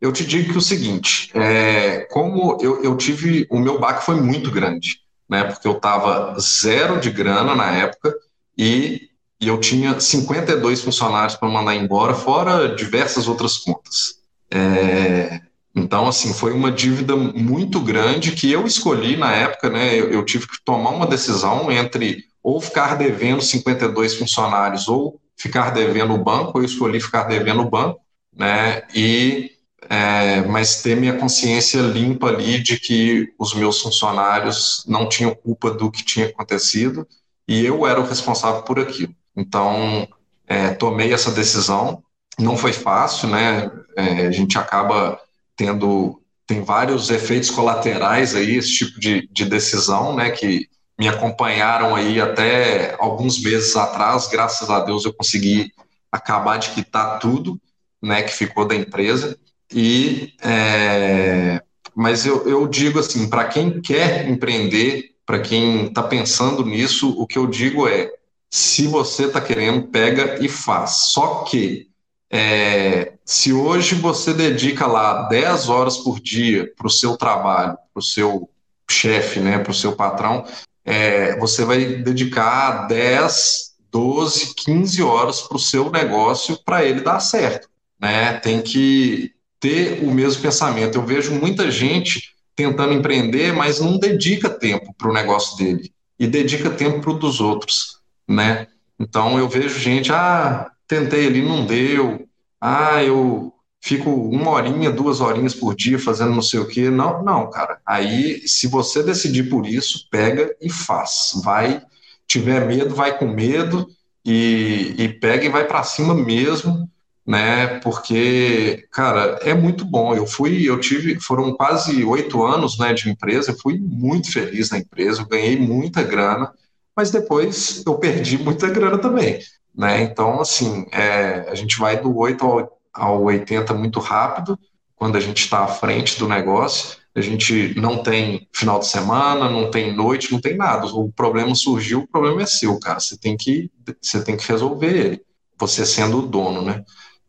S3: Eu te digo que o seguinte, é, como eu, eu tive, o meu baque foi muito grande, né, porque eu estava zero de grana na época e, e eu tinha 52 funcionários para mandar embora, fora diversas outras contas. É, então, assim, foi uma dívida muito grande que eu escolhi na época, né? Eu, eu, tive que tomar uma decisão entre ou ficar devendo 52 funcionários ou ficar devendo o banco. Eu escolhi ficar devendo o banco, né? E é, mas ter minha consciência limpa ali de que os meus funcionários não tinham culpa do que tinha acontecido e eu era o responsável por aquilo. Então, é, tomei essa decisão. Não foi fácil, né? É, a gente acaba tendo tem vários efeitos colaterais aí esse tipo de, de decisão, né? Que me acompanharam aí até alguns meses atrás. Graças a Deus eu consegui acabar de quitar tudo, né? Que ficou da empresa e é, mas eu, eu digo assim para quem quer empreender, para quem está pensando nisso, o que eu digo é se você está querendo, pega e faz. Só que é, se hoje você dedica lá 10 horas por dia para o seu trabalho, para o seu chefe, né, para o seu patrão, é, você vai dedicar 10, 12, 15 horas para o seu negócio para ele dar certo. Né? Tem que ter o mesmo pensamento. Eu vejo muita gente tentando empreender, mas não dedica tempo para o negócio dele e dedica tempo para o dos outros né? Então eu vejo gente, ah, tentei ali, não deu, ah, eu fico uma horinha, duas horinhas por dia fazendo não sei o quê. Não, não, cara. Aí, se você decidir por isso, pega e faz. Vai, tiver medo, vai com medo e, e pega e vai para cima mesmo, né? Porque, cara, é muito bom. Eu fui, eu tive, foram quase oito anos, né, de empresa. Eu fui muito feliz na empresa. Eu ganhei muita grana mas depois eu perdi muita grana também. Né? Então, assim, é, a gente vai do 8 ao, ao 80 muito rápido, quando a gente está à frente do negócio. A gente não tem final de semana, não tem noite, não tem nada. O problema surgiu, o problema é seu, cara. Você tem que, você tem que resolver ele, você sendo o dono, né?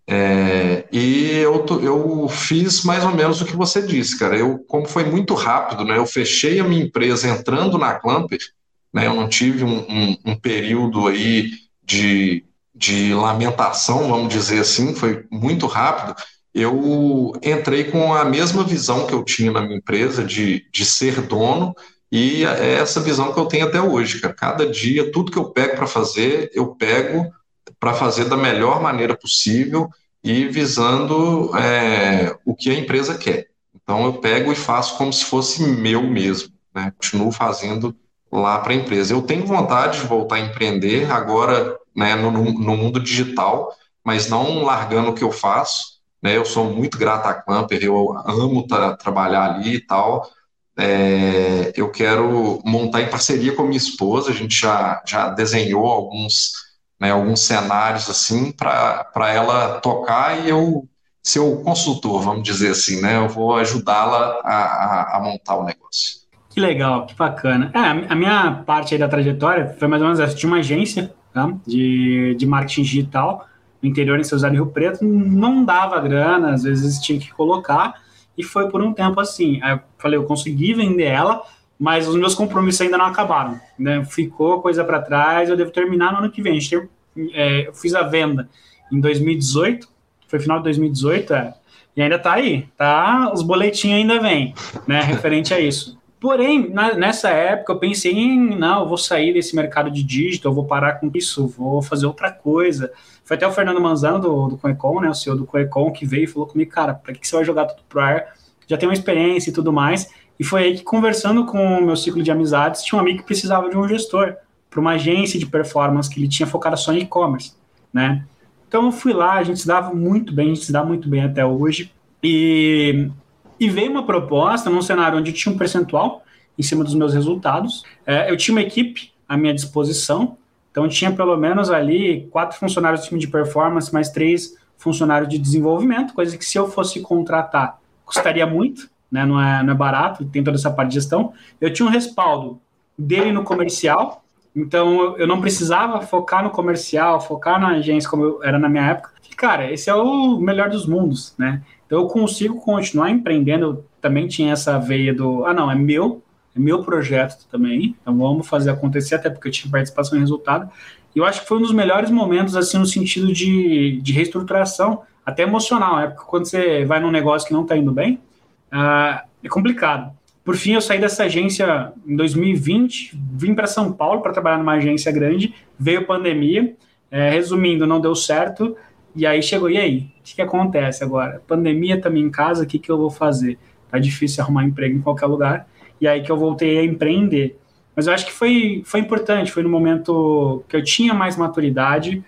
S3: É, e eu, eu fiz mais ou menos o que você disse, cara. Eu, como foi muito rápido, né? Eu fechei a minha empresa entrando na Clamper, né? Eu não tive um, um, um período aí de, de lamentação, vamos dizer assim, foi muito rápido. Eu entrei com a mesma visão que eu tinha na minha empresa de, de ser dono e é essa visão que eu tenho até hoje, cara. Cada dia, tudo que eu pego para fazer, eu pego para fazer da melhor maneira possível e visando é, o que a empresa quer. Então eu pego e faço como se fosse meu mesmo, né? Continuo fazendo lá para a empresa. Eu tenho vontade de voltar a empreender agora né, no, no, mundo digital, mas não largando o que eu faço. Né, eu sou muito grato à Clamper, eu amo tra trabalhar ali e tal. É, eu quero montar em parceria com a minha esposa, a gente já, já desenhou alguns, né, alguns cenários assim para ela tocar e eu ser o consultor, vamos dizer assim, né? Eu vou ajudá-la a, a, a montar o negócio.
S2: Que legal, que bacana. É, a minha parte aí da trajetória foi mais ou menos essa. Tinha uma agência tá? de, de marketing digital no interior em São José do Rio Preto, não dava grana, às vezes tinha que colocar, e foi por um tempo assim. Aí eu falei, eu consegui vender ela, mas os meus compromissos ainda não acabaram. Né? Ficou coisa para trás, eu devo terminar no ano que vem. É, eu fiz a venda em 2018, foi final de 2018, é, e ainda tá aí, tá? Os boletins ainda vêm, né, referente a isso. Porém, na, nessa época eu pensei em, não, eu vou sair desse mercado de digital, eu vou parar com isso, vou fazer outra coisa. Foi até o Fernando Manzano do, do Coecon, né, o CEO do Coecon, que veio e falou comigo, cara, para que, que você vai jogar tudo pro ar? Já tem uma experiência e tudo mais. E foi aí que, conversando com o meu ciclo de amizades, tinha um amigo que precisava de um gestor para uma agência de performance que ele tinha focado só em e-commerce, né? Então eu fui lá, a gente se dava muito bem, a gente se dá muito bem até hoje. E e veio uma proposta num cenário onde tinha um percentual em cima dos meus resultados. É, eu tinha uma equipe à minha disposição, então tinha pelo menos ali quatro funcionários do time de performance, mais três funcionários de desenvolvimento, coisa que se eu fosse contratar custaria muito, né? não, é, não é barato, tem toda essa parte de gestão. Eu tinha um respaldo dele no comercial, então eu não precisava focar no comercial, focar na agência como era na minha época. Cara, esse é o melhor dos mundos, né? Então eu consigo continuar empreendendo. Eu também tinha essa veia do, ah, não, é meu, é meu projeto também, então vamos fazer acontecer, até porque eu tive participação em resultado. E eu acho que foi um dos melhores momentos, assim, no sentido de, de reestruturação, até emocional, né? Porque quando você vai num negócio que não está indo bem, uh, é complicado. Por fim, eu saí dessa agência em 2020, vim para São Paulo para trabalhar numa agência grande, veio pandemia, é, resumindo, não deu certo, e aí chegou, e aí? O que, que acontece agora? Pandemia também em casa, o que, que eu vou fazer? Tá difícil arrumar emprego em qualquer lugar. E aí que eu voltei a empreender. Mas eu acho que foi, foi importante, foi no momento que eu tinha mais maturidade,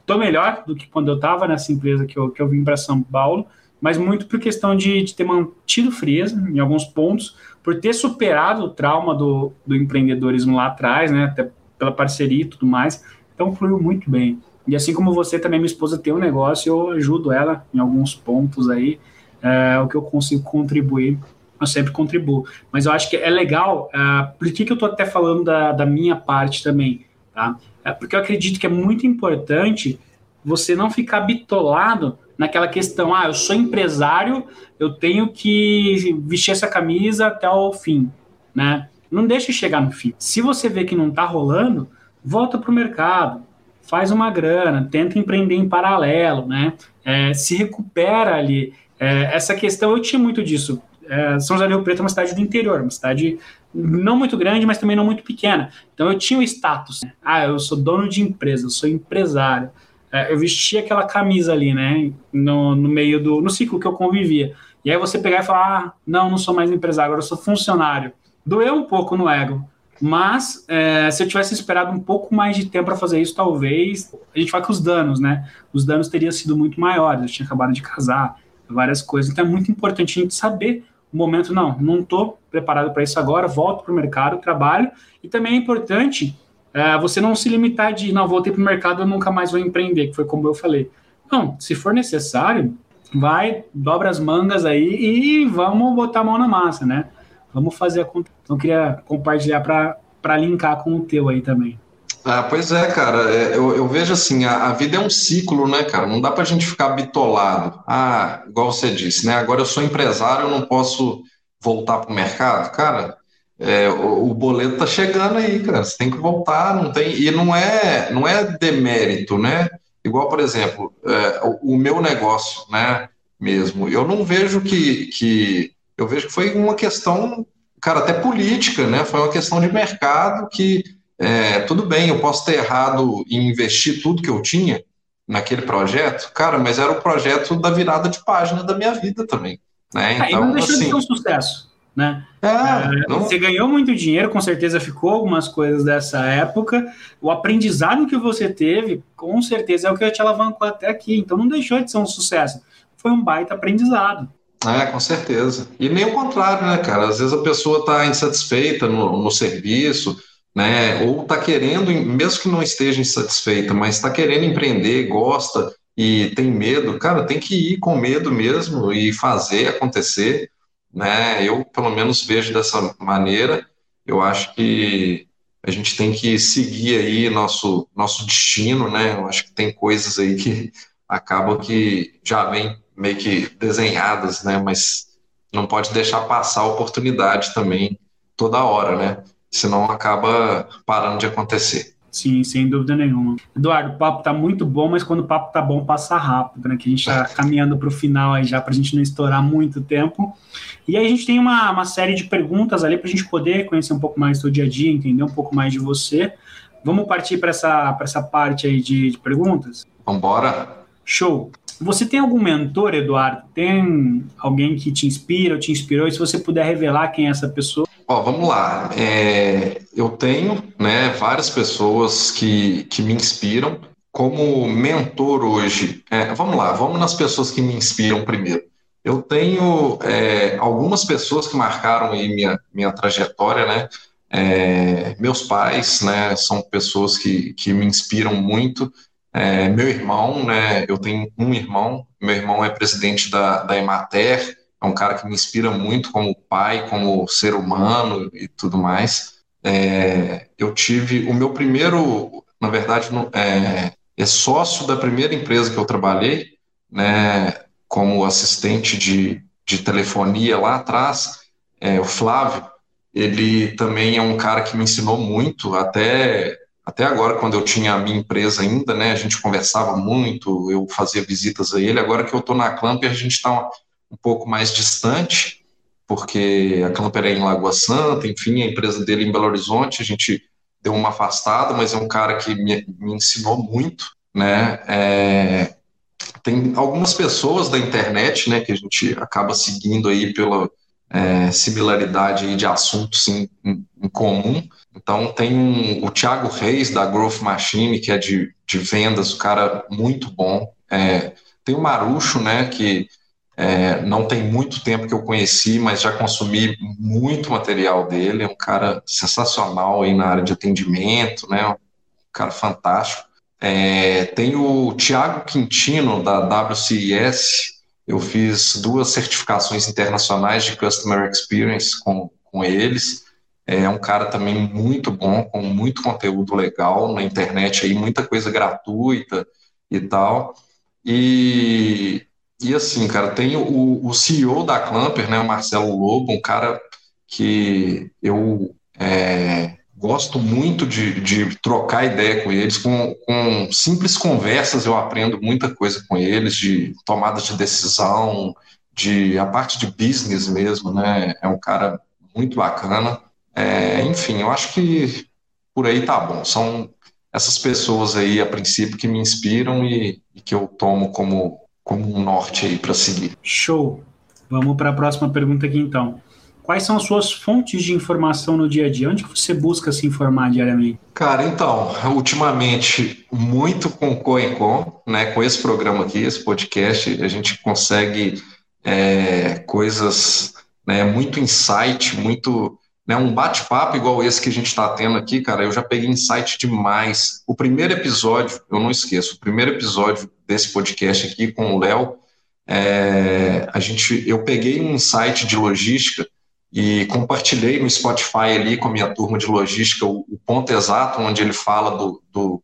S2: estou uh, melhor do que quando eu estava nessa empresa que eu, que eu vim para São Paulo, mas muito por questão de, de ter mantido frieza em alguns pontos, por ter superado o trauma do, do empreendedorismo lá atrás, né, até pela parceria e tudo mais, então fluiu muito bem. E assim como você também, minha esposa tem um negócio, eu ajudo ela em alguns pontos aí, é, o que eu consigo contribuir, eu sempre contribuo. Mas eu acho que é legal, é, por que, que eu estou até falando da, da minha parte também, tá? É porque eu acredito que é muito importante você não ficar bitolado naquela questão, ah, eu sou empresário, eu tenho que vestir essa camisa até o fim, né? Não deixe chegar no fim. Se você vê que não está rolando, volta para o mercado, faz uma grana, tenta empreender em paralelo, né? É, se recupera ali. É, essa questão, eu tinha muito disso. É, São José do Rio Preto é uma cidade do interior, uma cidade não muito grande, mas também não muito pequena. Então eu tinha o status. Né? Ah, eu sou dono de empresa, eu sou empresário é, eu vestia aquela camisa ali, né? No, no meio do. no ciclo que eu convivia. E aí você pegar e falar: ah, não, não sou mais empresário, agora eu sou funcionário. Doeu um pouco no ego. Mas é, se eu tivesse esperado um pouco mais de tempo para fazer isso, talvez a gente vai com os danos, né? Os danos teriam sido muito maiores. Eu tinha acabado de casar, várias coisas. Então é muito importante a gente saber o momento, não, não estou preparado para isso agora, volto para o mercado, trabalho. E também é importante é, você não se limitar de, não, voltei para o mercado, eu nunca mais vou empreender, que foi como eu falei. Não, se for necessário, vai, dobra as mangas aí e vamos botar a mão na massa, né? Vamos fazer a conta. Então, queria compartilhar para linkar com o teu aí também.
S3: Ah, pois é, cara. É, eu, eu vejo assim, a, a, vida é um ciclo, né, cara? Não dá para a gente ficar bitolado. Ah, igual você disse, né? Agora eu sou empresário, eu não posso voltar para o mercado. Cara, é, o, o, boleto tá chegando aí, cara. Você tem que voltar, não tem. E não é, não é demérito, né? Igual, por exemplo, é, o, o, meu negócio, né? Mesmo. Eu não vejo que, que. Eu vejo que foi uma questão, cara, até política, né? Foi uma questão de mercado que. É, tudo bem, eu posso ter errado em investir tudo que eu tinha naquele projeto, cara, mas era o projeto da virada de página da minha vida também. Né?
S2: Então, é, e não deixou assim, de ser um sucesso né? É, é, você ganhou muito dinheiro, com certeza ficou algumas coisas dessa época. O aprendizado que você teve, com certeza é o que te alavancou até aqui. Então não deixou de ser um sucesso. Foi um baita aprendizado.
S3: É, com certeza. E nem o contrário, né, cara? Às vezes a pessoa está insatisfeita no, no serviço, né? Ou está querendo, mesmo que não esteja insatisfeita, mas está querendo empreender, gosta e tem medo, cara, tem que ir com medo mesmo e fazer acontecer né? Eu, pelo menos, vejo dessa maneira. Eu acho que a gente tem que seguir aí nosso, nosso destino, né? Eu acho que tem coisas aí que acabam que já vêm meio que desenhadas, né? Mas não pode deixar passar a oportunidade também toda hora, né? Senão acaba parando de acontecer.
S2: Sim, sem dúvida nenhuma. Eduardo, o papo tá muito bom, mas quando o papo tá bom, passa rápido, né? Que a gente tá caminhando para o final aí já, para a gente não estourar muito tempo. E aí a gente tem uma, uma série de perguntas ali para a gente poder conhecer um pouco mais do seu dia a dia, entender um pouco mais de você. Vamos partir para essa, essa parte aí de, de perguntas?
S3: Vambora.
S2: Show. Você tem algum mentor, Eduardo? Tem alguém que te inspira ou te inspirou? E se você puder revelar quem é essa pessoa?
S3: Ó, vamos lá. É, eu tenho né, várias pessoas que, que me inspiram. Como mentor hoje, é, vamos lá, vamos nas pessoas que me inspiram primeiro. Eu tenho é, algumas pessoas que marcaram aí minha, minha trajetória, né? É, meus pais, né, são pessoas que, que me inspiram muito. É, meu irmão, né, eu tenho um irmão, meu irmão é presidente da, da Emater, é um cara que me inspira muito como pai, como ser humano e tudo mais. É, eu tive o meu primeiro, na verdade, é, é, sócio da primeira empresa que eu trabalhei, né, como assistente de, de telefonia lá atrás, é, o Flávio. Ele também é um cara que me ensinou muito, até até agora, quando eu tinha a minha empresa ainda, né, a gente conversava muito, eu fazia visitas a ele. Agora que eu estou na Clamper, a gente está um pouco mais distante, porque a Clamper é em Lagoa Santa, enfim, a empresa dele em Belo Horizonte, a gente deu uma afastada, mas é um cara que me, me ensinou muito, né? É, tem algumas pessoas da internet, né, que a gente acaba seguindo aí pela, é, similaridade de assuntos em, em, comum. Então tem um, o Thiago Reis da Growth Machine, que é de, de vendas, o cara muito bom. É, tem o Marucho, né, que é, não tem muito tempo que eu conheci, mas já consumi muito material dele. É um cara sensacional aí na área de atendimento, né? Um cara fantástico. É, tem o Tiago Quintino, da WCIS. Eu fiz duas certificações internacionais de Customer Experience com, com eles. É um cara também muito bom, com muito conteúdo legal na internet, aí, muita coisa gratuita e tal. E, e assim, cara, tem o, o CEO da Clamper, né, o Marcelo Lobo, um cara que eu é, gosto muito de, de, trocar ideia com eles, com, com, simples conversas eu aprendo muita coisa com eles, de tomada de decisão, de a parte de business mesmo, né? É um cara muito bacana. É, enfim, eu acho que por aí tá bom. São essas pessoas aí, a princípio, que me inspiram e, e que eu tomo como, como um norte aí para seguir.
S2: Show! Vamos para a próxima pergunta aqui então. Quais são as suas fontes de informação no dia a dia? Onde você busca se informar diariamente?
S3: Cara, então, ultimamente, muito com Coencom, né? Com esse programa aqui, esse podcast, a gente consegue é, coisas, né? Muito insight, muito. Né, um bate-papo igual esse que a gente está tendo aqui, cara, eu já peguei insight demais. O primeiro episódio, eu não esqueço, o primeiro episódio desse podcast aqui com o Léo, é, a gente, eu peguei um insight de logística e compartilhei no Spotify ali com a minha turma de logística o, o ponto exato onde ele fala do, do,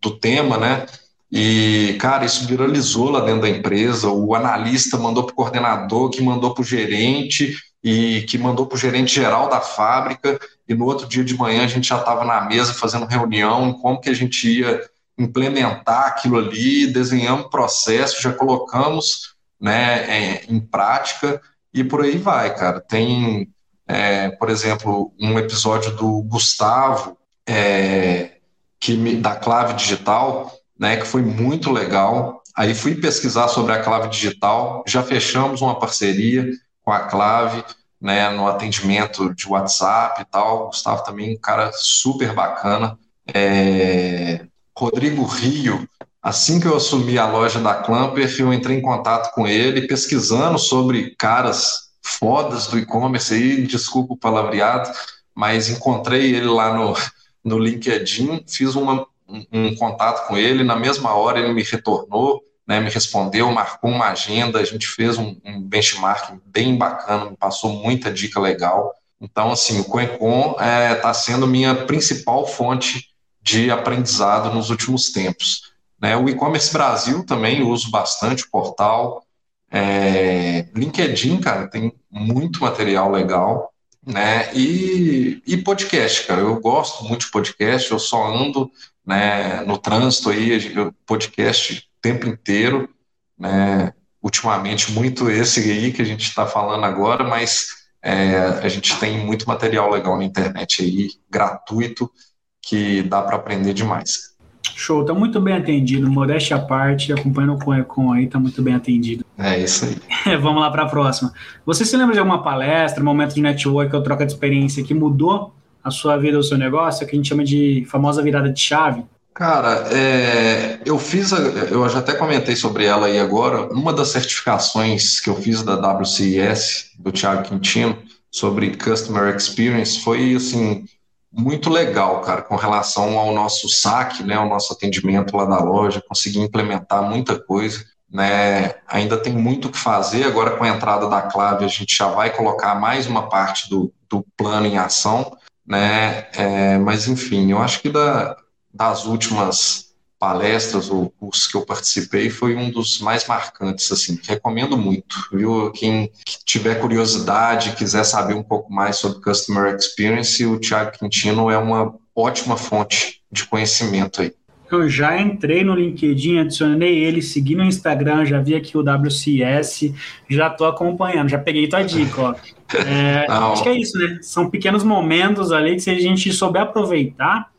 S3: do, tema, né? E, cara, isso viralizou lá dentro da empresa. O analista mandou para o coordenador, que mandou para o gerente, e que mandou para o gerente geral da fábrica. E no outro dia de manhã a gente já estava na mesa fazendo reunião em como que a gente ia implementar aquilo ali, desenhamos processo, já colocamos né, é, em prática e por aí vai, cara. Tem, é, por exemplo, um episódio do Gustavo, é, que me, da clave digital, né, que foi muito legal. Aí fui pesquisar sobre a clave digital, já fechamos uma parceria com a clave, né, no atendimento de WhatsApp e tal. Gustavo também um cara super bacana. É, Rodrigo Rio, Assim que eu assumi a loja da Clamper, eu entrei em contato com ele, pesquisando sobre caras fodas do e-commerce aí, desculpa o palavreado, mas encontrei ele lá no, no LinkedIn, fiz uma, um, um contato com ele, na mesma hora ele me retornou, né, me respondeu, marcou uma agenda, a gente fez um, um benchmark bem bacana, me passou muita dica legal. Então, assim, o Coencom está é, tá sendo minha principal fonte de aprendizado nos últimos tempos. Né? O e-commerce Brasil também uso bastante o portal. É, LinkedIn, cara, tem muito material legal. Né? E, e podcast, cara, eu gosto muito de podcast, eu só ando né, no trânsito aí, podcast o tempo inteiro, né? Ultimamente, muito esse aí que a gente está falando agora, mas é, a gente tem muito material legal na internet aí, gratuito, que dá para aprender demais.
S2: Show, tá muito bem atendido, modéstia à parte, acompanhando o Econ aí, tá muito bem atendido.
S3: É isso
S2: aí. Vamos lá para a próxima. Você se lembra de alguma palestra, momento de network ou troca de experiência que mudou a sua vida ou o seu negócio, que a gente chama de famosa virada de chave?
S3: Cara, é, eu fiz, eu já até comentei sobre ela aí agora, uma das certificações que eu fiz da WCIS, do Thiago Quintino, sobre Customer Experience, foi assim, muito legal, cara, com relação ao nosso saque, né, ao nosso atendimento lá da loja, consegui implementar muita coisa, né, ainda tem muito o que fazer, agora com a entrada da clave a gente já vai colocar mais uma parte do, do plano em ação, né, é, mas enfim, eu acho que da, das últimas palestras ou cursos que eu participei foi um dos mais marcantes, assim, recomendo muito, viu? Quem tiver curiosidade, quiser saber um pouco mais sobre Customer Experience, o Thiago Quintino é uma ótima fonte de conhecimento aí.
S2: Eu já entrei no LinkedIn, adicionei ele, segui no Instagram, já vi aqui o WCS, já estou acompanhando, já peguei tua dica, ó. É, acho que é isso, né? São pequenos momentos ali que se a gente souber aproveitar,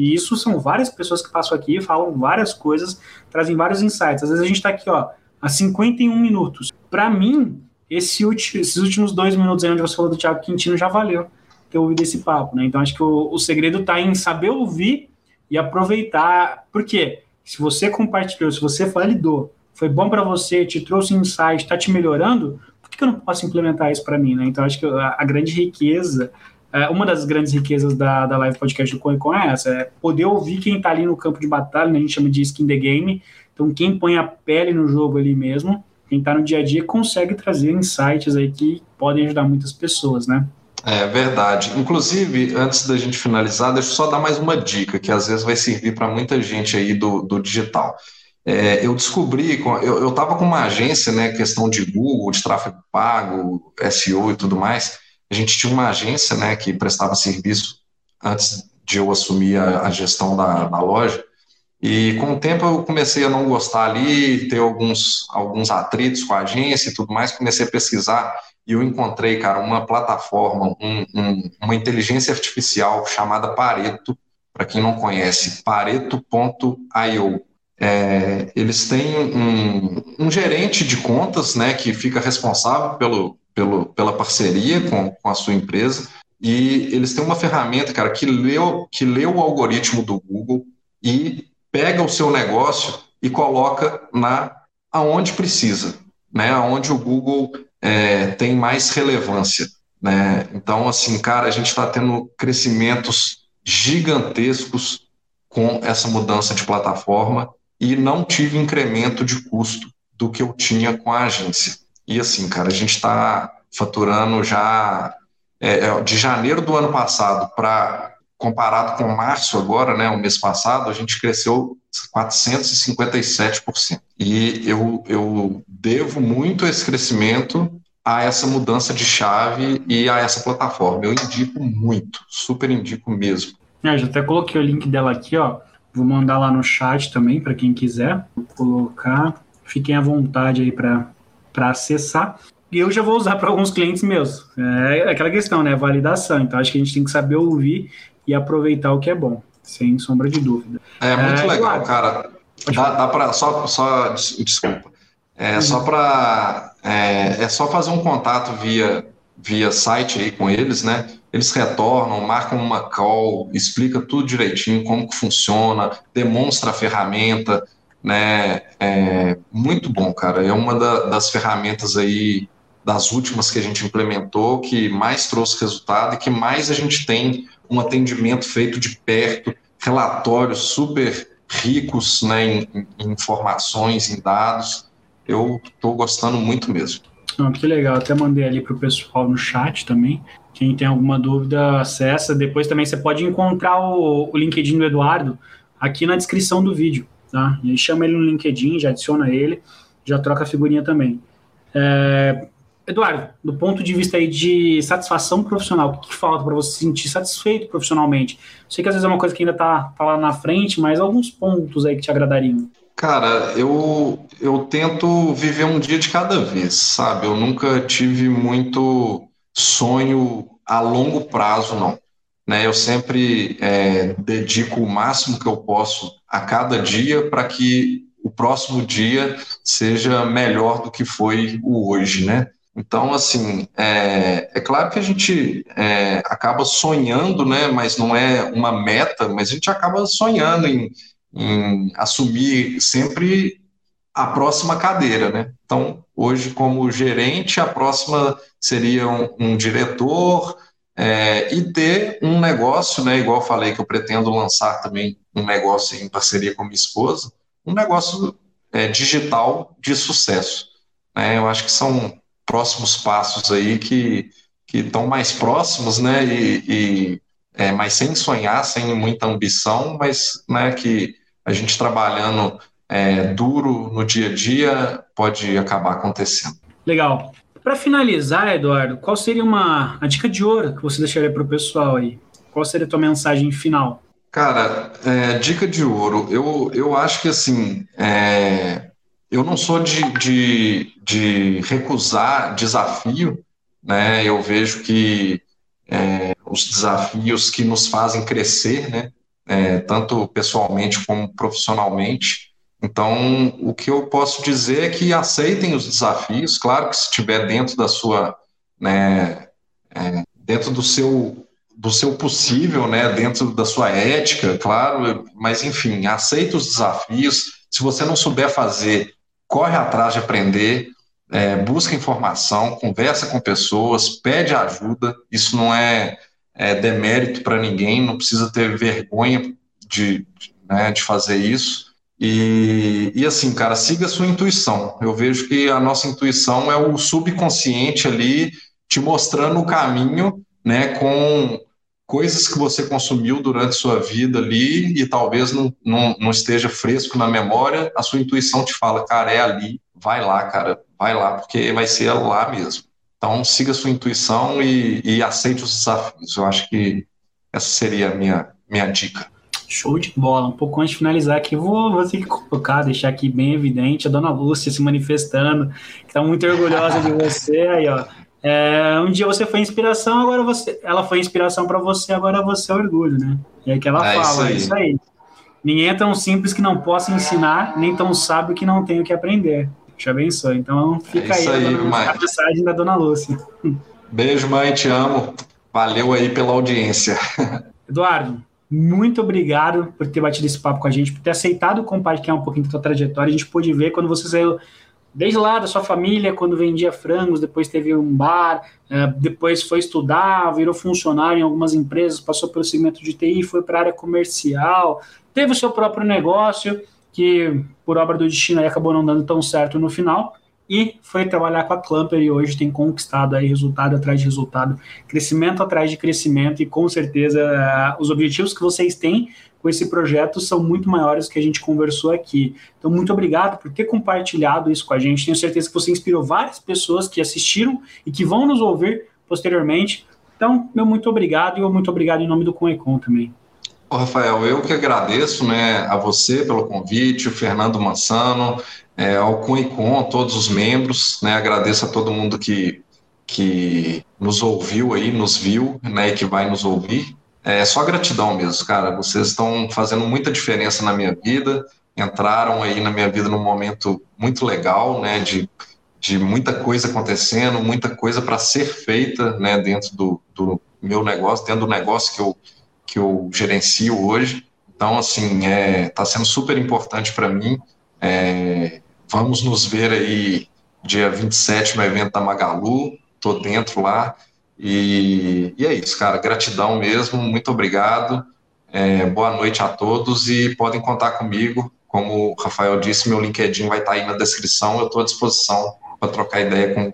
S2: e isso são várias pessoas que passam aqui, falam várias coisas, trazem vários insights. Às vezes a gente está aqui, ó, há 51 minutos. Para mim, esse esses últimos dois minutos aí onde você falou do Thiago Quintino já valeu ter ouvido esse papo, né? Então acho que o, o segredo está em saber ouvir e aproveitar. Por quê? Se você compartilhou, se você validou, foi bom para você, te trouxe insight, está te melhorando, por que eu não posso implementar isso para mim, né? Então acho que a, a grande riqueza é, uma das grandes riquezas da, da live podcast do CoinCon é essa, é poder ouvir quem está ali no campo de batalha, né, a gente chama de skin the game, então quem põe a pele no jogo ali mesmo, quem está no dia a dia, consegue trazer insights aí que podem ajudar muitas pessoas, né?
S3: É verdade. Inclusive, antes da gente finalizar, deixa eu só dar mais uma dica que às vezes vai servir para muita gente aí do, do digital. É, eu descobri, eu estava com uma agência, né, questão de Google, de tráfego pago, SEO e tudo mais, a gente tinha uma agência né, que prestava serviço antes de eu assumir a, a gestão da, da, loja. E com o tempo eu comecei a não gostar ali, ter alguns, alguns atritos com a agência e tudo mais, comecei a pesquisar e eu encontrei, cara, uma plataforma, um, um, uma inteligência artificial chamada Pareto, para quem não conhece, pareto.io. É, eles têm um, um, gerente de contas né, que fica responsável pelo, pelo, pela parceria com, com a sua empresa. E eles têm uma ferramenta, cara, que leu, que lê o algoritmo do Google e pega o seu negócio e coloca na aonde precisa, né? Aonde o Google é, tem mais relevância, né? Então, assim, cara, a gente está tendo crescimentos gigantescos com essa mudança de plataforma e não tive incremento de custo do que eu tinha com a agência. E assim, cara, a gente está faturando já é, é, de janeiro do ano passado para comparado com março agora, né, o mês passado, a gente cresceu 457%. E eu, eu devo muito esse crescimento a essa mudança de chave e a essa plataforma. Eu indico muito, super indico mesmo.
S2: É, já até coloquei o link dela aqui, ó. Vou mandar lá no chat também para quem quiser. Vou colocar. Fiquem à vontade aí para para acessar. E eu já vou usar para alguns clientes meus. É aquela questão, né? Validação. Então acho que a gente tem que saber ouvir e aproveitar o que é bom, sem sombra de dúvida.
S3: É muito é, legal, cara. Dá, dá para só, só desculpa. É uhum. só para é, é só fazer um contato via via site aí com eles, né? Eles retornam, marcam uma call, explica tudo direitinho, como que funciona, demonstra a ferramenta, né? É muito bom, cara. É uma da, das ferramentas aí das últimas que a gente implementou que mais trouxe resultado e que mais a gente tem um atendimento feito de perto, relatórios super ricos, né, em, em informações, em dados. Eu estou gostando muito mesmo.
S2: Ah, que legal, até mandei ali para o pessoal no chat também. Quem tem alguma dúvida, acessa. Depois também você pode encontrar o, o LinkedIn do Eduardo aqui na descrição do vídeo tá? E chama ele no LinkedIn, já adiciona ele, já troca a figurinha também. É, Eduardo, do ponto de vista aí de satisfação profissional, o que, que falta para você se sentir satisfeito profissionalmente? Sei que às vezes é uma coisa que ainda está tá lá na frente, mas alguns pontos aí que te agradariam.
S3: Cara, eu, eu tento viver um dia de cada vez, sabe? Eu nunca tive muito sonho a longo prazo, não. Né? Eu sempre é, dedico o máximo que eu posso a cada dia para que o próximo dia seja melhor do que foi o hoje, né? Então, assim, é, é claro que a gente é, acaba sonhando, né? Mas não é uma meta, mas a gente acaba sonhando em, em assumir sempre a próxima cadeira, né? Então, hoje, como gerente, a próxima seria um, um diretor, é, e ter um negócio, né, igual falei que eu pretendo lançar também um negócio em parceria com minha esposa, um negócio é, digital de sucesso. Né? Eu acho que são próximos passos aí que que estão mais próximos, né, e, e é, mas sem sonhar, sem muita ambição, mas né, que a gente trabalhando é, duro no dia a dia pode acabar acontecendo.
S2: Legal. Para finalizar, Eduardo, qual seria uma a dica de ouro que você deixaria para o pessoal aí? Qual seria a tua mensagem final?
S3: Cara, é, dica de ouro. Eu, eu acho que assim, é, eu não sou de, de, de, recusar desafio, né? Eu vejo que é, os desafios que nos fazem crescer, né? É, tanto pessoalmente como profissionalmente, Então, o que eu posso dizer é que aceitem os desafios, claro que se estiver dentro da sua, né, é, dentro do seu do seu possível, né, dentro da sua ética, claro, mas enfim, aceita os desafios. Se você não souber fazer, corre atrás de aprender, é, busca informação, conversa com pessoas, pede ajuda. Isso não é, é demérito para ninguém, não precisa ter vergonha de, né, de fazer isso. E, e assim, cara, siga a sua intuição. Eu vejo que a nossa intuição é o subconsciente ali te mostrando o caminho, né, com coisas que você consumiu durante sua vida ali e talvez não, não, não, esteja fresco na memória, a sua intuição te fala, cara, é ali, vai lá, cara, vai lá, porque vai ser lá mesmo. Então, siga a sua intuição e, e aceite os desafios. Eu acho que essa seria a minha, minha dica.
S2: Show de bola. Um pouco antes de finalizar aqui, vou, vou ter que colocar, deixar aqui bem evidente a dona Lúcia se manifestando, que está muito orgulhosa de você. Aí, ó. É, um dia você foi inspiração, agora você. Ela foi inspiração para você, agora você é orgulho, né? E é que ela é fala, isso é isso aí. Ninguém é tão simples que não possa ensinar, nem tão sábio que não tenha o que aprender. Te abençoe. Então fica é aí, aí a mensagem da dona Lúcia.
S3: Beijo, mãe, te amo. Valeu aí pela audiência.
S2: Eduardo, muito obrigado por ter batido esse papo com a gente, por ter aceitado compartilhar um pouquinho da sua trajetória. A gente pôde ver quando você saiu desde lá da sua família, quando vendia frangos, depois teve um bar, é, depois foi estudar, virou funcionário em algumas empresas, passou pelo segmento de TI, foi para a área comercial, teve o seu próprio negócio, que por obra do destino acabou não dando tão certo no final, e foi trabalhar com a Clamper e hoje tem conquistado aí resultado atrás de resultado, crescimento atrás de crescimento e com certeza uh, os objetivos que vocês têm com esse projeto são muito maiores que a gente conversou aqui. Então, muito obrigado por ter compartilhado isso com a gente. Tenho certeza que você inspirou várias pessoas que assistiram e que vão nos ouvir posteriormente. Então, meu muito obrigado e eu muito obrigado em nome do Conecon também.
S3: Ô, Rafael, eu que agradeço né, a você pelo convite, o Fernando Mansano, é, ao Cunicom, todos os membros, né, agradeço a todo mundo que, que nos ouviu aí, nos viu, né, e que vai nos ouvir. É só gratidão mesmo, cara, vocês estão fazendo muita diferença na minha vida, entraram aí na minha vida num momento muito legal, né, de, de muita coisa acontecendo, muita coisa para ser feita, né, dentro do, do meu negócio, dentro do negócio que eu, que eu gerencio hoje. Então, assim, está é, sendo super importante para mim. É, Vamos nos ver aí dia 27 no evento da Magalu, tô dentro lá. E, e é isso, cara. Gratidão mesmo, muito obrigado. É, boa noite a todos e podem contar comigo. Como o Rafael disse, meu LinkedIn vai estar tá aí na descrição. Eu estou à disposição para trocar ideia com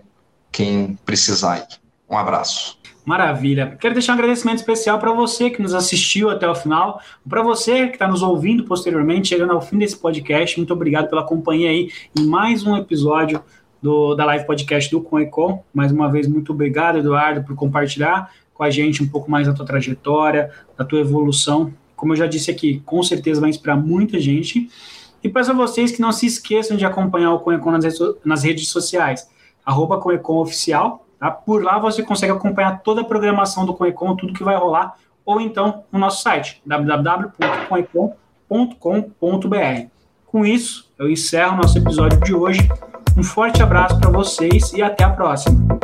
S3: quem precisar. Um abraço.
S2: Maravilha. Quero deixar um agradecimento especial para você que nos assistiu até o final, para você que está nos ouvindo posteriormente, chegando ao fim desse podcast. Muito obrigado pela companhia aí em mais um episódio do, da live podcast do Conecom. Mais uma vez, muito obrigado, Eduardo, por compartilhar com a gente um pouco mais da tua trajetória, da tua evolução. Como eu já disse aqui, com certeza vai inspirar muita gente. E peço a vocês que não se esqueçam de acompanhar o Conecom nas redes, nas redes sociais, arroba Conecom Oficial, Tá? Por lá você consegue acompanhar toda a programação do Conecon, tudo que vai rolar, ou então no nosso site, www.conecon.com.br. Com isso, eu encerro nosso episódio de hoje. Um forte abraço para vocês e até a próxima.